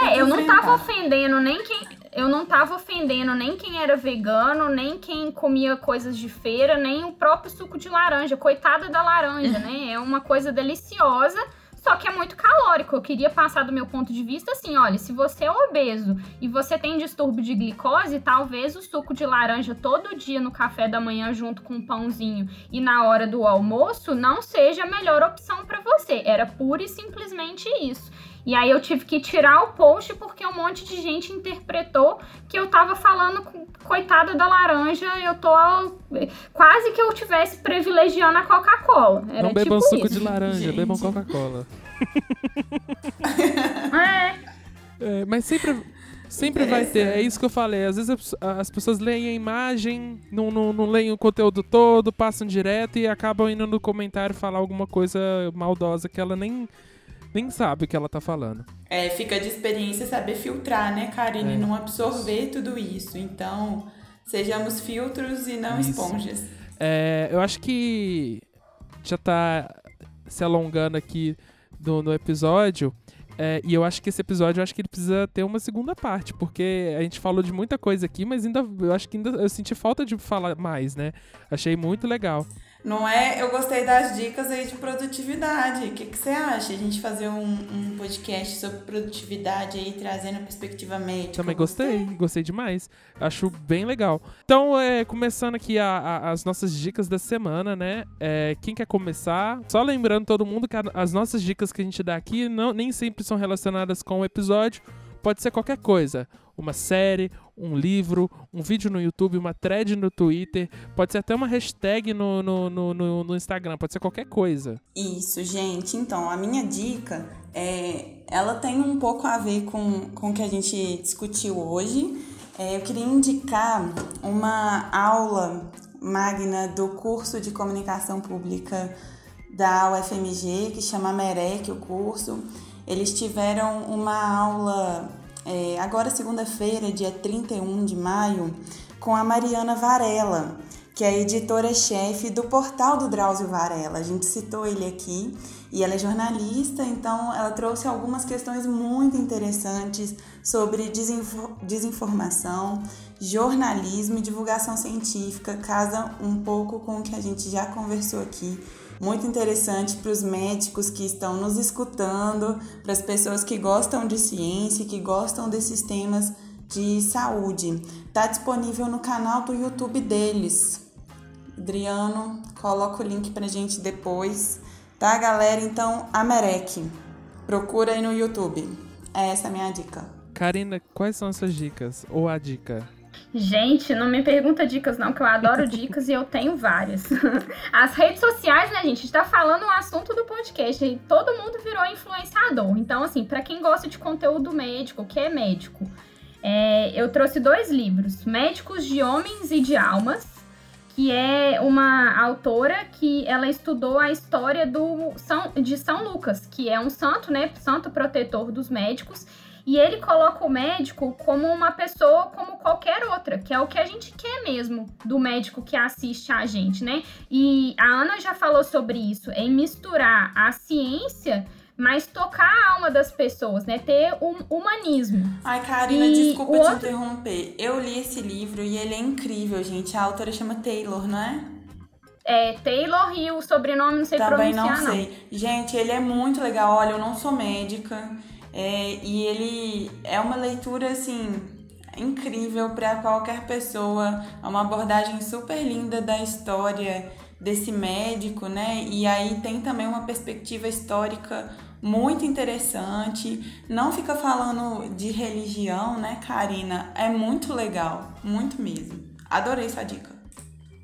É, eu não tava ofendendo nem quem. Eu não tava ofendendo nem quem era vegano, nem quem comia coisas de feira, nem o próprio suco de laranja. Coitada da laranja, né? É uma coisa deliciosa só que é muito calórico. Eu queria passar do meu ponto de vista assim: olha, se você é obeso e você tem distúrbio de glicose, talvez o suco de laranja todo dia no café da manhã junto com um pãozinho e na hora do almoço não seja a melhor opção para você. Era pura e simplesmente isso. E aí eu tive que tirar o post porque um monte de gente interpretou que eu tava falando coitada da laranja, eu tô quase que eu tivesse privilegiando a Coca-Cola. Não bebam tipo suco isso. de laranja, gente. bebam Coca-Cola. *laughs* é. é. Mas sempre Sempre vai ter, é isso que eu falei. Às vezes as pessoas leem a imagem, não, não, não leem o conteúdo todo, passam direto e acabam indo no comentário falar alguma coisa maldosa que ela nem, nem sabe o que ela tá falando. É, fica de experiência saber filtrar, né, Karine? É. Não absorver tudo isso. Então, sejamos filtros e não isso. esponjas. É, eu acho que já tá se alongando aqui no, no episódio. É, e eu acho que esse episódio, eu acho que ele precisa ter uma segunda parte, porque a gente falou de muita coisa aqui, mas ainda eu acho que ainda eu senti falta de falar mais, né? Achei muito legal. Não é? Eu gostei das dicas aí de produtividade. O que, que você acha? A gente fazer um, um podcast sobre produtividade aí, trazendo perspectiva médica. Também gostei, você? gostei demais. Acho bem legal. Então, é, começando aqui a, a, as nossas dicas da semana, né? É, quem quer começar? Só lembrando todo mundo que a, as nossas dicas que a gente dá aqui não, nem sempre são relacionadas com o episódio. Pode ser qualquer coisa uma série, um livro, um vídeo no YouTube, uma thread no Twitter, pode ser até uma hashtag no, no, no, no, Instagram, pode ser qualquer coisa. Isso, gente. Então, a minha dica é, ela tem um pouco a ver com, com o que a gente discutiu hoje. É, eu queria indicar uma aula magna do curso de comunicação pública da UFMG, que chama MEREC, o curso. Eles tiveram uma aula é, agora, segunda-feira, dia 31 de maio, com a Mariana Varela, que é editora-chefe do portal do Drauzio Varela. A gente citou ele aqui e ela é jornalista, então ela trouxe algumas questões muito interessantes sobre desinformação, jornalismo e divulgação científica, casa um pouco com o que a gente já conversou aqui muito interessante para os médicos que estão nos escutando, para as pessoas que gostam de ciência, que gostam desses temas de saúde. Está disponível no canal do YouTube deles. Adriano, coloca o link para gente depois. Tá, galera? Então, a Merec. Procura aí no YouTube. Essa é a minha dica. Karina, quais são as suas dicas? Ou a dica? Gente, não me pergunta dicas não, que eu adoro *laughs* dicas e eu tenho várias. *laughs* As redes sociais, né, gente? A gente tá falando um assunto do podcast e todo mundo virou influenciador. Então, assim, para quem gosta de conteúdo médico, que é médico, é, eu trouxe dois livros, Médicos de Homens e de Almas, que é uma autora que ela estudou a história do São, de São Lucas, que é um santo, né, santo protetor dos médicos, e ele coloca o médico como uma pessoa como qualquer outra, que é o que a gente quer mesmo do médico que assiste a gente, né? E a Ana já falou sobre isso, em misturar a ciência mas tocar a alma das pessoas, né? Ter um humanismo. Ai, Karina, e desculpa te outro... interromper. Eu li esse livro e ele é incrível, gente. A autora chama Taylor, não é? É, Taylor o sobrenome não sei Também pronunciar, não sei. Não. Gente, ele é muito legal. Olha, eu não sou médica. É, e ele é uma leitura assim incrível para qualquer pessoa, é uma abordagem super linda da história desse médico, né? E aí tem também uma perspectiva histórica muito interessante. Não fica falando de religião, né, Karina? É muito legal, muito mesmo. Adorei sua dica.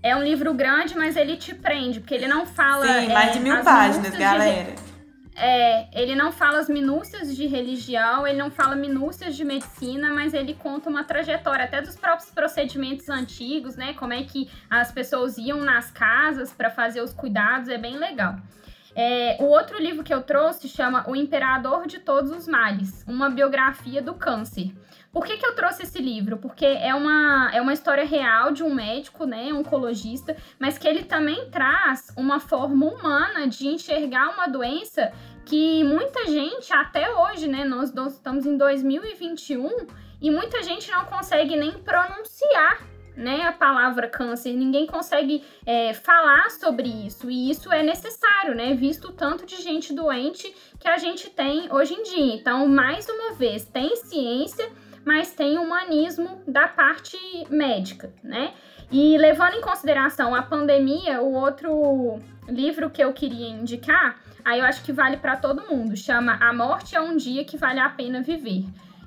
É um livro grande, mas ele te prende, porque ele não fala. Sim, mais é, de mil páginas, galera. De é, ele não fala as minúcias de religião, ele não fala minúcias de medicina, mas ele conta uma trajetória até dos próprios procedimentos antigos, né? Como é que as pessoas iam nas casas para fazer os cuidados, é bem legal. É, o outro livro que eu trouxe chama O Imperador de Todos os Males, uma biografia do câncer. Por que, que eu trouxe esse livro? Porque é uma, é uma história real de um médico, né, oncologista, mas que ele também traz uma forma humana de enxergar uma doença que muita gente, até hoje, né, nós, nós estamos em 2021 e muita gente não consegue nem pronunciar né, a palavra câncer, ninguém consegue é, falar sobre isso, e isso é necessário, né, visto o tanto de gente doente que a gente tem hoje em dia. Então, mais uma vez, tem ciência mas tem humanismo da parte médica, né? E levando em consideração a pandemia, o outro livro que eu queria indicar, aí eu acho que vale para todo mundo, chama A Morte é um Dia que Vale a Pena Viver.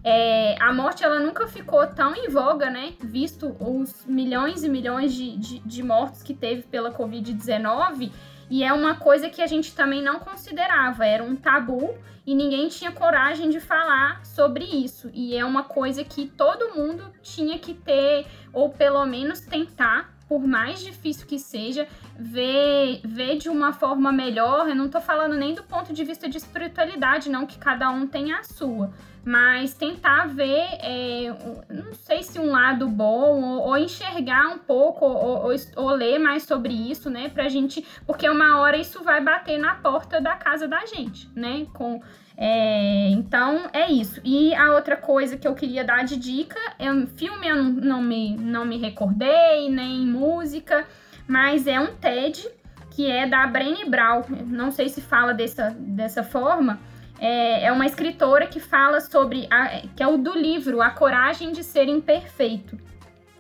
É, a morte ela nunca ficou tão em voga, né? Visto os milhões e milhões de, de, de mortos que teve pela Covid-19 e é uma coisa que a gente também não considerava, era um tabu e ninguém tinha coragem de falar sobre isso. E é uma coisa que todo mundo tinha que ter, ou pelo menos tentar, por mais difícil que seja, ver, ver de uma forma melhor. Eu não tô falando nem do ponto de vista de espiritualidade, não, que cada um tem a sua mas tentar ver, é, não sei se um lado bom, ou, ou enxergar um pouco, ou, ou, ou, ler mais sobre isso, né, pra gente, porque uma hora isso vai bater na porta da casa da gente, né, com... É, então é isso. E a outra coisa que eu queria dar de dica é um filme, eu não, não, me, não me recordei, nem música, mas é um TED que é da Brené Brown. Não sei se fala dessa, dessa forma, é, é uma escritora que fala sobre, a, que é o do livro A Coragem de Ser Imperfeito.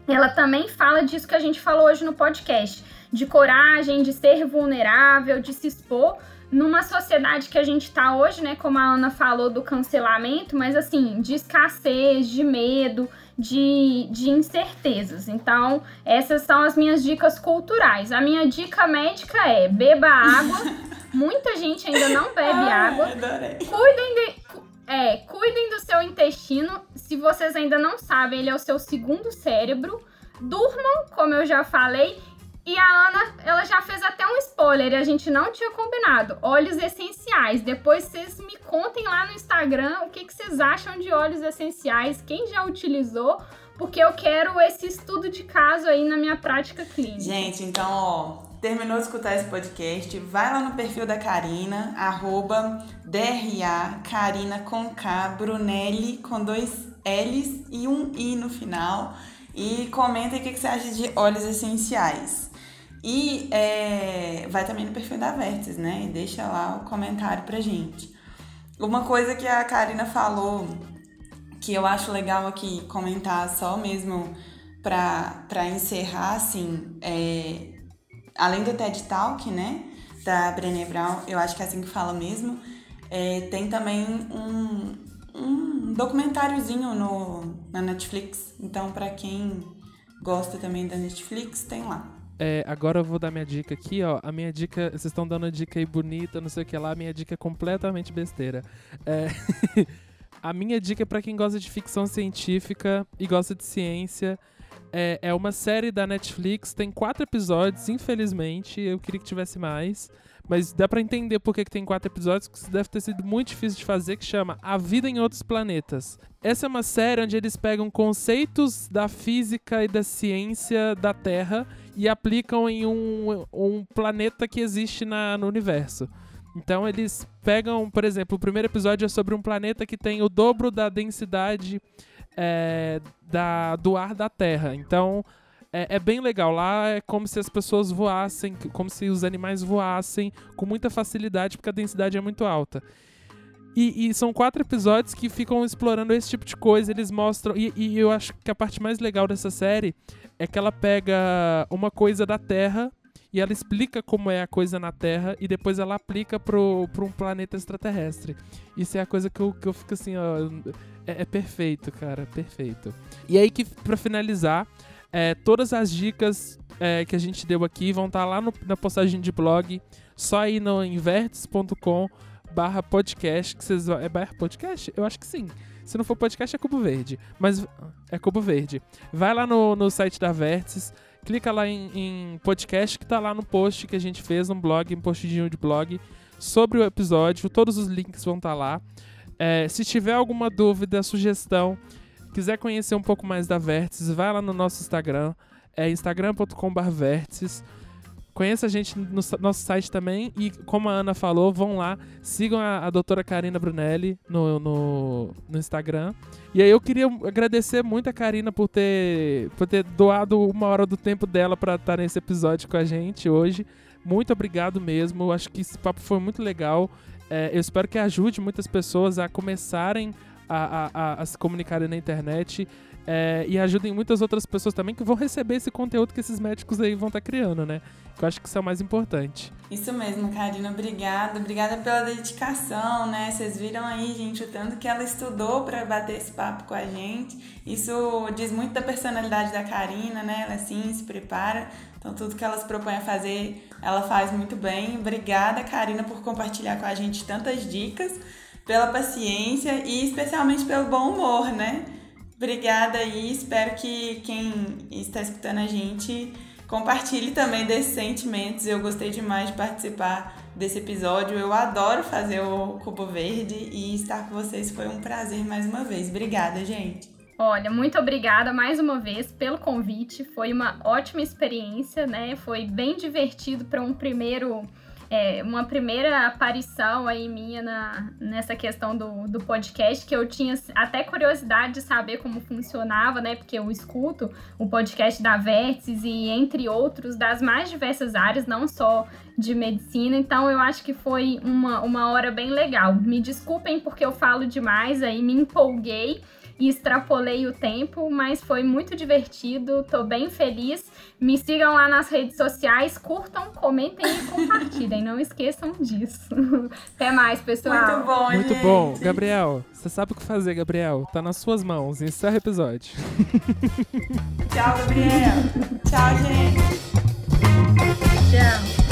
Ela também fala disso que a gente falou hoje no podcast, de coragem, de ser vulnerável, de se expor numa sociedade que a gente está hoje, né, como a Ana falou do cancelamento, mas assim, de escassez, de medo, de, de incertezas. Então, essas são as minhas dicas culturais. A minha dica médica é beba água. *laughs* Muita gente ainda não bebe água. Adorei. Cuidem de. É, cuidem do seu intestino. Se vocês ainda não sabem, ele é o seu segundo cérebro. Durmam, como eu já falei, e a Ana, ela já fez até um spoiler e a gente não tinha combinado. Óleos essenciais. Depois vocês me contem lá no Instagram o que, que vocês acham de óleos essenciais, quem já utilizou, porque eu quero esse estudo de caso aí na minha prática clínica. Gente, então, ó, terminou de escutar esse podcast, vai lá no perfil da Karina, arroba DRA, Karina com K, Brunelli com dois L's e um I no final. E comenta aí o que você acha de óleos essenciais. E é, vai também no perfil da Vértice, né? E deixa lá o comentário pra gente. Uma coisa que a Karina falou que eu acho legal aqui comentar só mesmo pra encerrar, assim, é, além do TED Talk, né? Da Brené Brown, eu acho que é assim que fala mesmo. É, tem também um, um documentáriozinho no, na Netflix. Então, para quem gosta também da Netflix, tem lá. É, agora eu vou dar minha dica aqui, ó. A minha dica, vocês estão dando dica aí bonita, não sei o que lá. A minha dica é completamente besteira. É, *laughs* a minha dica é pra quem gosta de ficção científica e gosta de ciência. É, é uma série da Netflix, tem quatro episódios, infelizmente. Eu queria que tivesse mais. Mas dá para entender por que, tem quatro episódios, que deve ter sido muito difícil de fazer, que chama A Vida em Outros Planetas. Essa é uma série onde eles pegam conceitos da física e da ciência da Terra e aplicam em um, um planeta que existe na, no universo. Então eles pegam, por exemplo, o primeiro episódio é sobre um planeta que tem o dobro da densidade é, da, do ar da Terra. Então é, é, bem legal. Lá é como se as pessoas voassem, como se os animais voassem com muita facilidade, porque a densidade é muito alta. E, e são quatro episódios que ficam explorando esse tipo de coisa. Eles mostram. E, e eu acho que a parte mais legal dessa série é que ela pega uma coisa da Terra e ela explica como é a coisa na Terra e depois ela aplica pro um planeta extraterrestre. Isso é a coisa que eu, que eu fico assim, ó. É, é perfeito, cara, perfeito. E aí que, pra finalizar, é, todas as dicas é, que a gente deu aqui vão estar tá lá no, na postagem de blog. Só ir no invertes.com barra podcast. Que vocês, é barra podcast? Eu acho que sim. Se não for podcast, é Cubo Verde. Mas é Cubo Verde. Vai lá no, no site da Vértices, clica lá em, em, podcast que tá lá no post que a gente fez, um blog, um postinho de blog sobre o episódio. Todos os links vão estar tá lá. É, se tiver alguma dúvida, sugestão, quiser conhecer um pouco mais da Vértices, vai lá no nosso Instagram, é instagram.com.br Vértices. Conheça a gente no nosso site também e, como a Ana falou, vão lá, sigam a, a doutora Karina Brunelli no, no, no, Instagram. E aí eu queria agradecer muito a Karina por ter, por ter doado uma hora do tempo dela para estar nesse episódio com a gente hoje. Muito obrigado mesmo, acho que esse papo foi muito legal. É, eu espero que ajude muitas pessoas a começarem a, a, a, se comunicarem na internet é, e ajudem muitas outras pessoas também que vão receber esse conteúdo que esses médicos aí vão estar tá criando, né? Que eu acho que isso é o mais importante. Isso mesmo, Karina, obrigada. Obrigada pela dedicação, né? Vocês viram aí, gente, o tanto que ela estudou para bater esse papo com a gente. Isso diz muito da personalidade da Karina, né? Ela sim se prepara. Então, tudo que ela se propõe a fazer, ela faz muito bem. Obrigada, Karina, por compartilhar com a gente tantas dicas pela paciência e especialmente pelo bom humor, né? Obrigada aí, espero que quem está escutando a gente compartilhe também desses sentimentos. Eu gostei demais de participar desse episódio. Eu adoro fazer o Cubo Verde e estar com vocês foi um prazer mais uma vez. Obrigada, gente. Olha, muito obrigada mais uma vez pelo convite. Foi uma ótima experiência, né? Foi bem divertido para um primeiro é, uma primeira aparição aí minha na, nessa questão do, do podcast, que eu tinha até curiosidade de saber como funcionava, né? Porque eu escuto o podcast da Vértices e entre outros das mais diversas áreas, não só de medicina, então eu acho que foi uma, uma hora bem legal. Me desculpem porque eu falo demais aí, me empolguei. E extrapolei o tempo, mas foi muito divertido, tô bem feliz. Me sigam lá nas redes sociais, curtam, comentem e compartilhem. Não esqueçam disso. *laughs* Até mais, pessoal. Muito bom, Muito gente. bom. Gabriel, você sabe o que fazer, Gabriel. Tá nas suas mãos. Encerra o episódio. Tchau, Gabriel. *laughs* Tchau, gente. Tchau.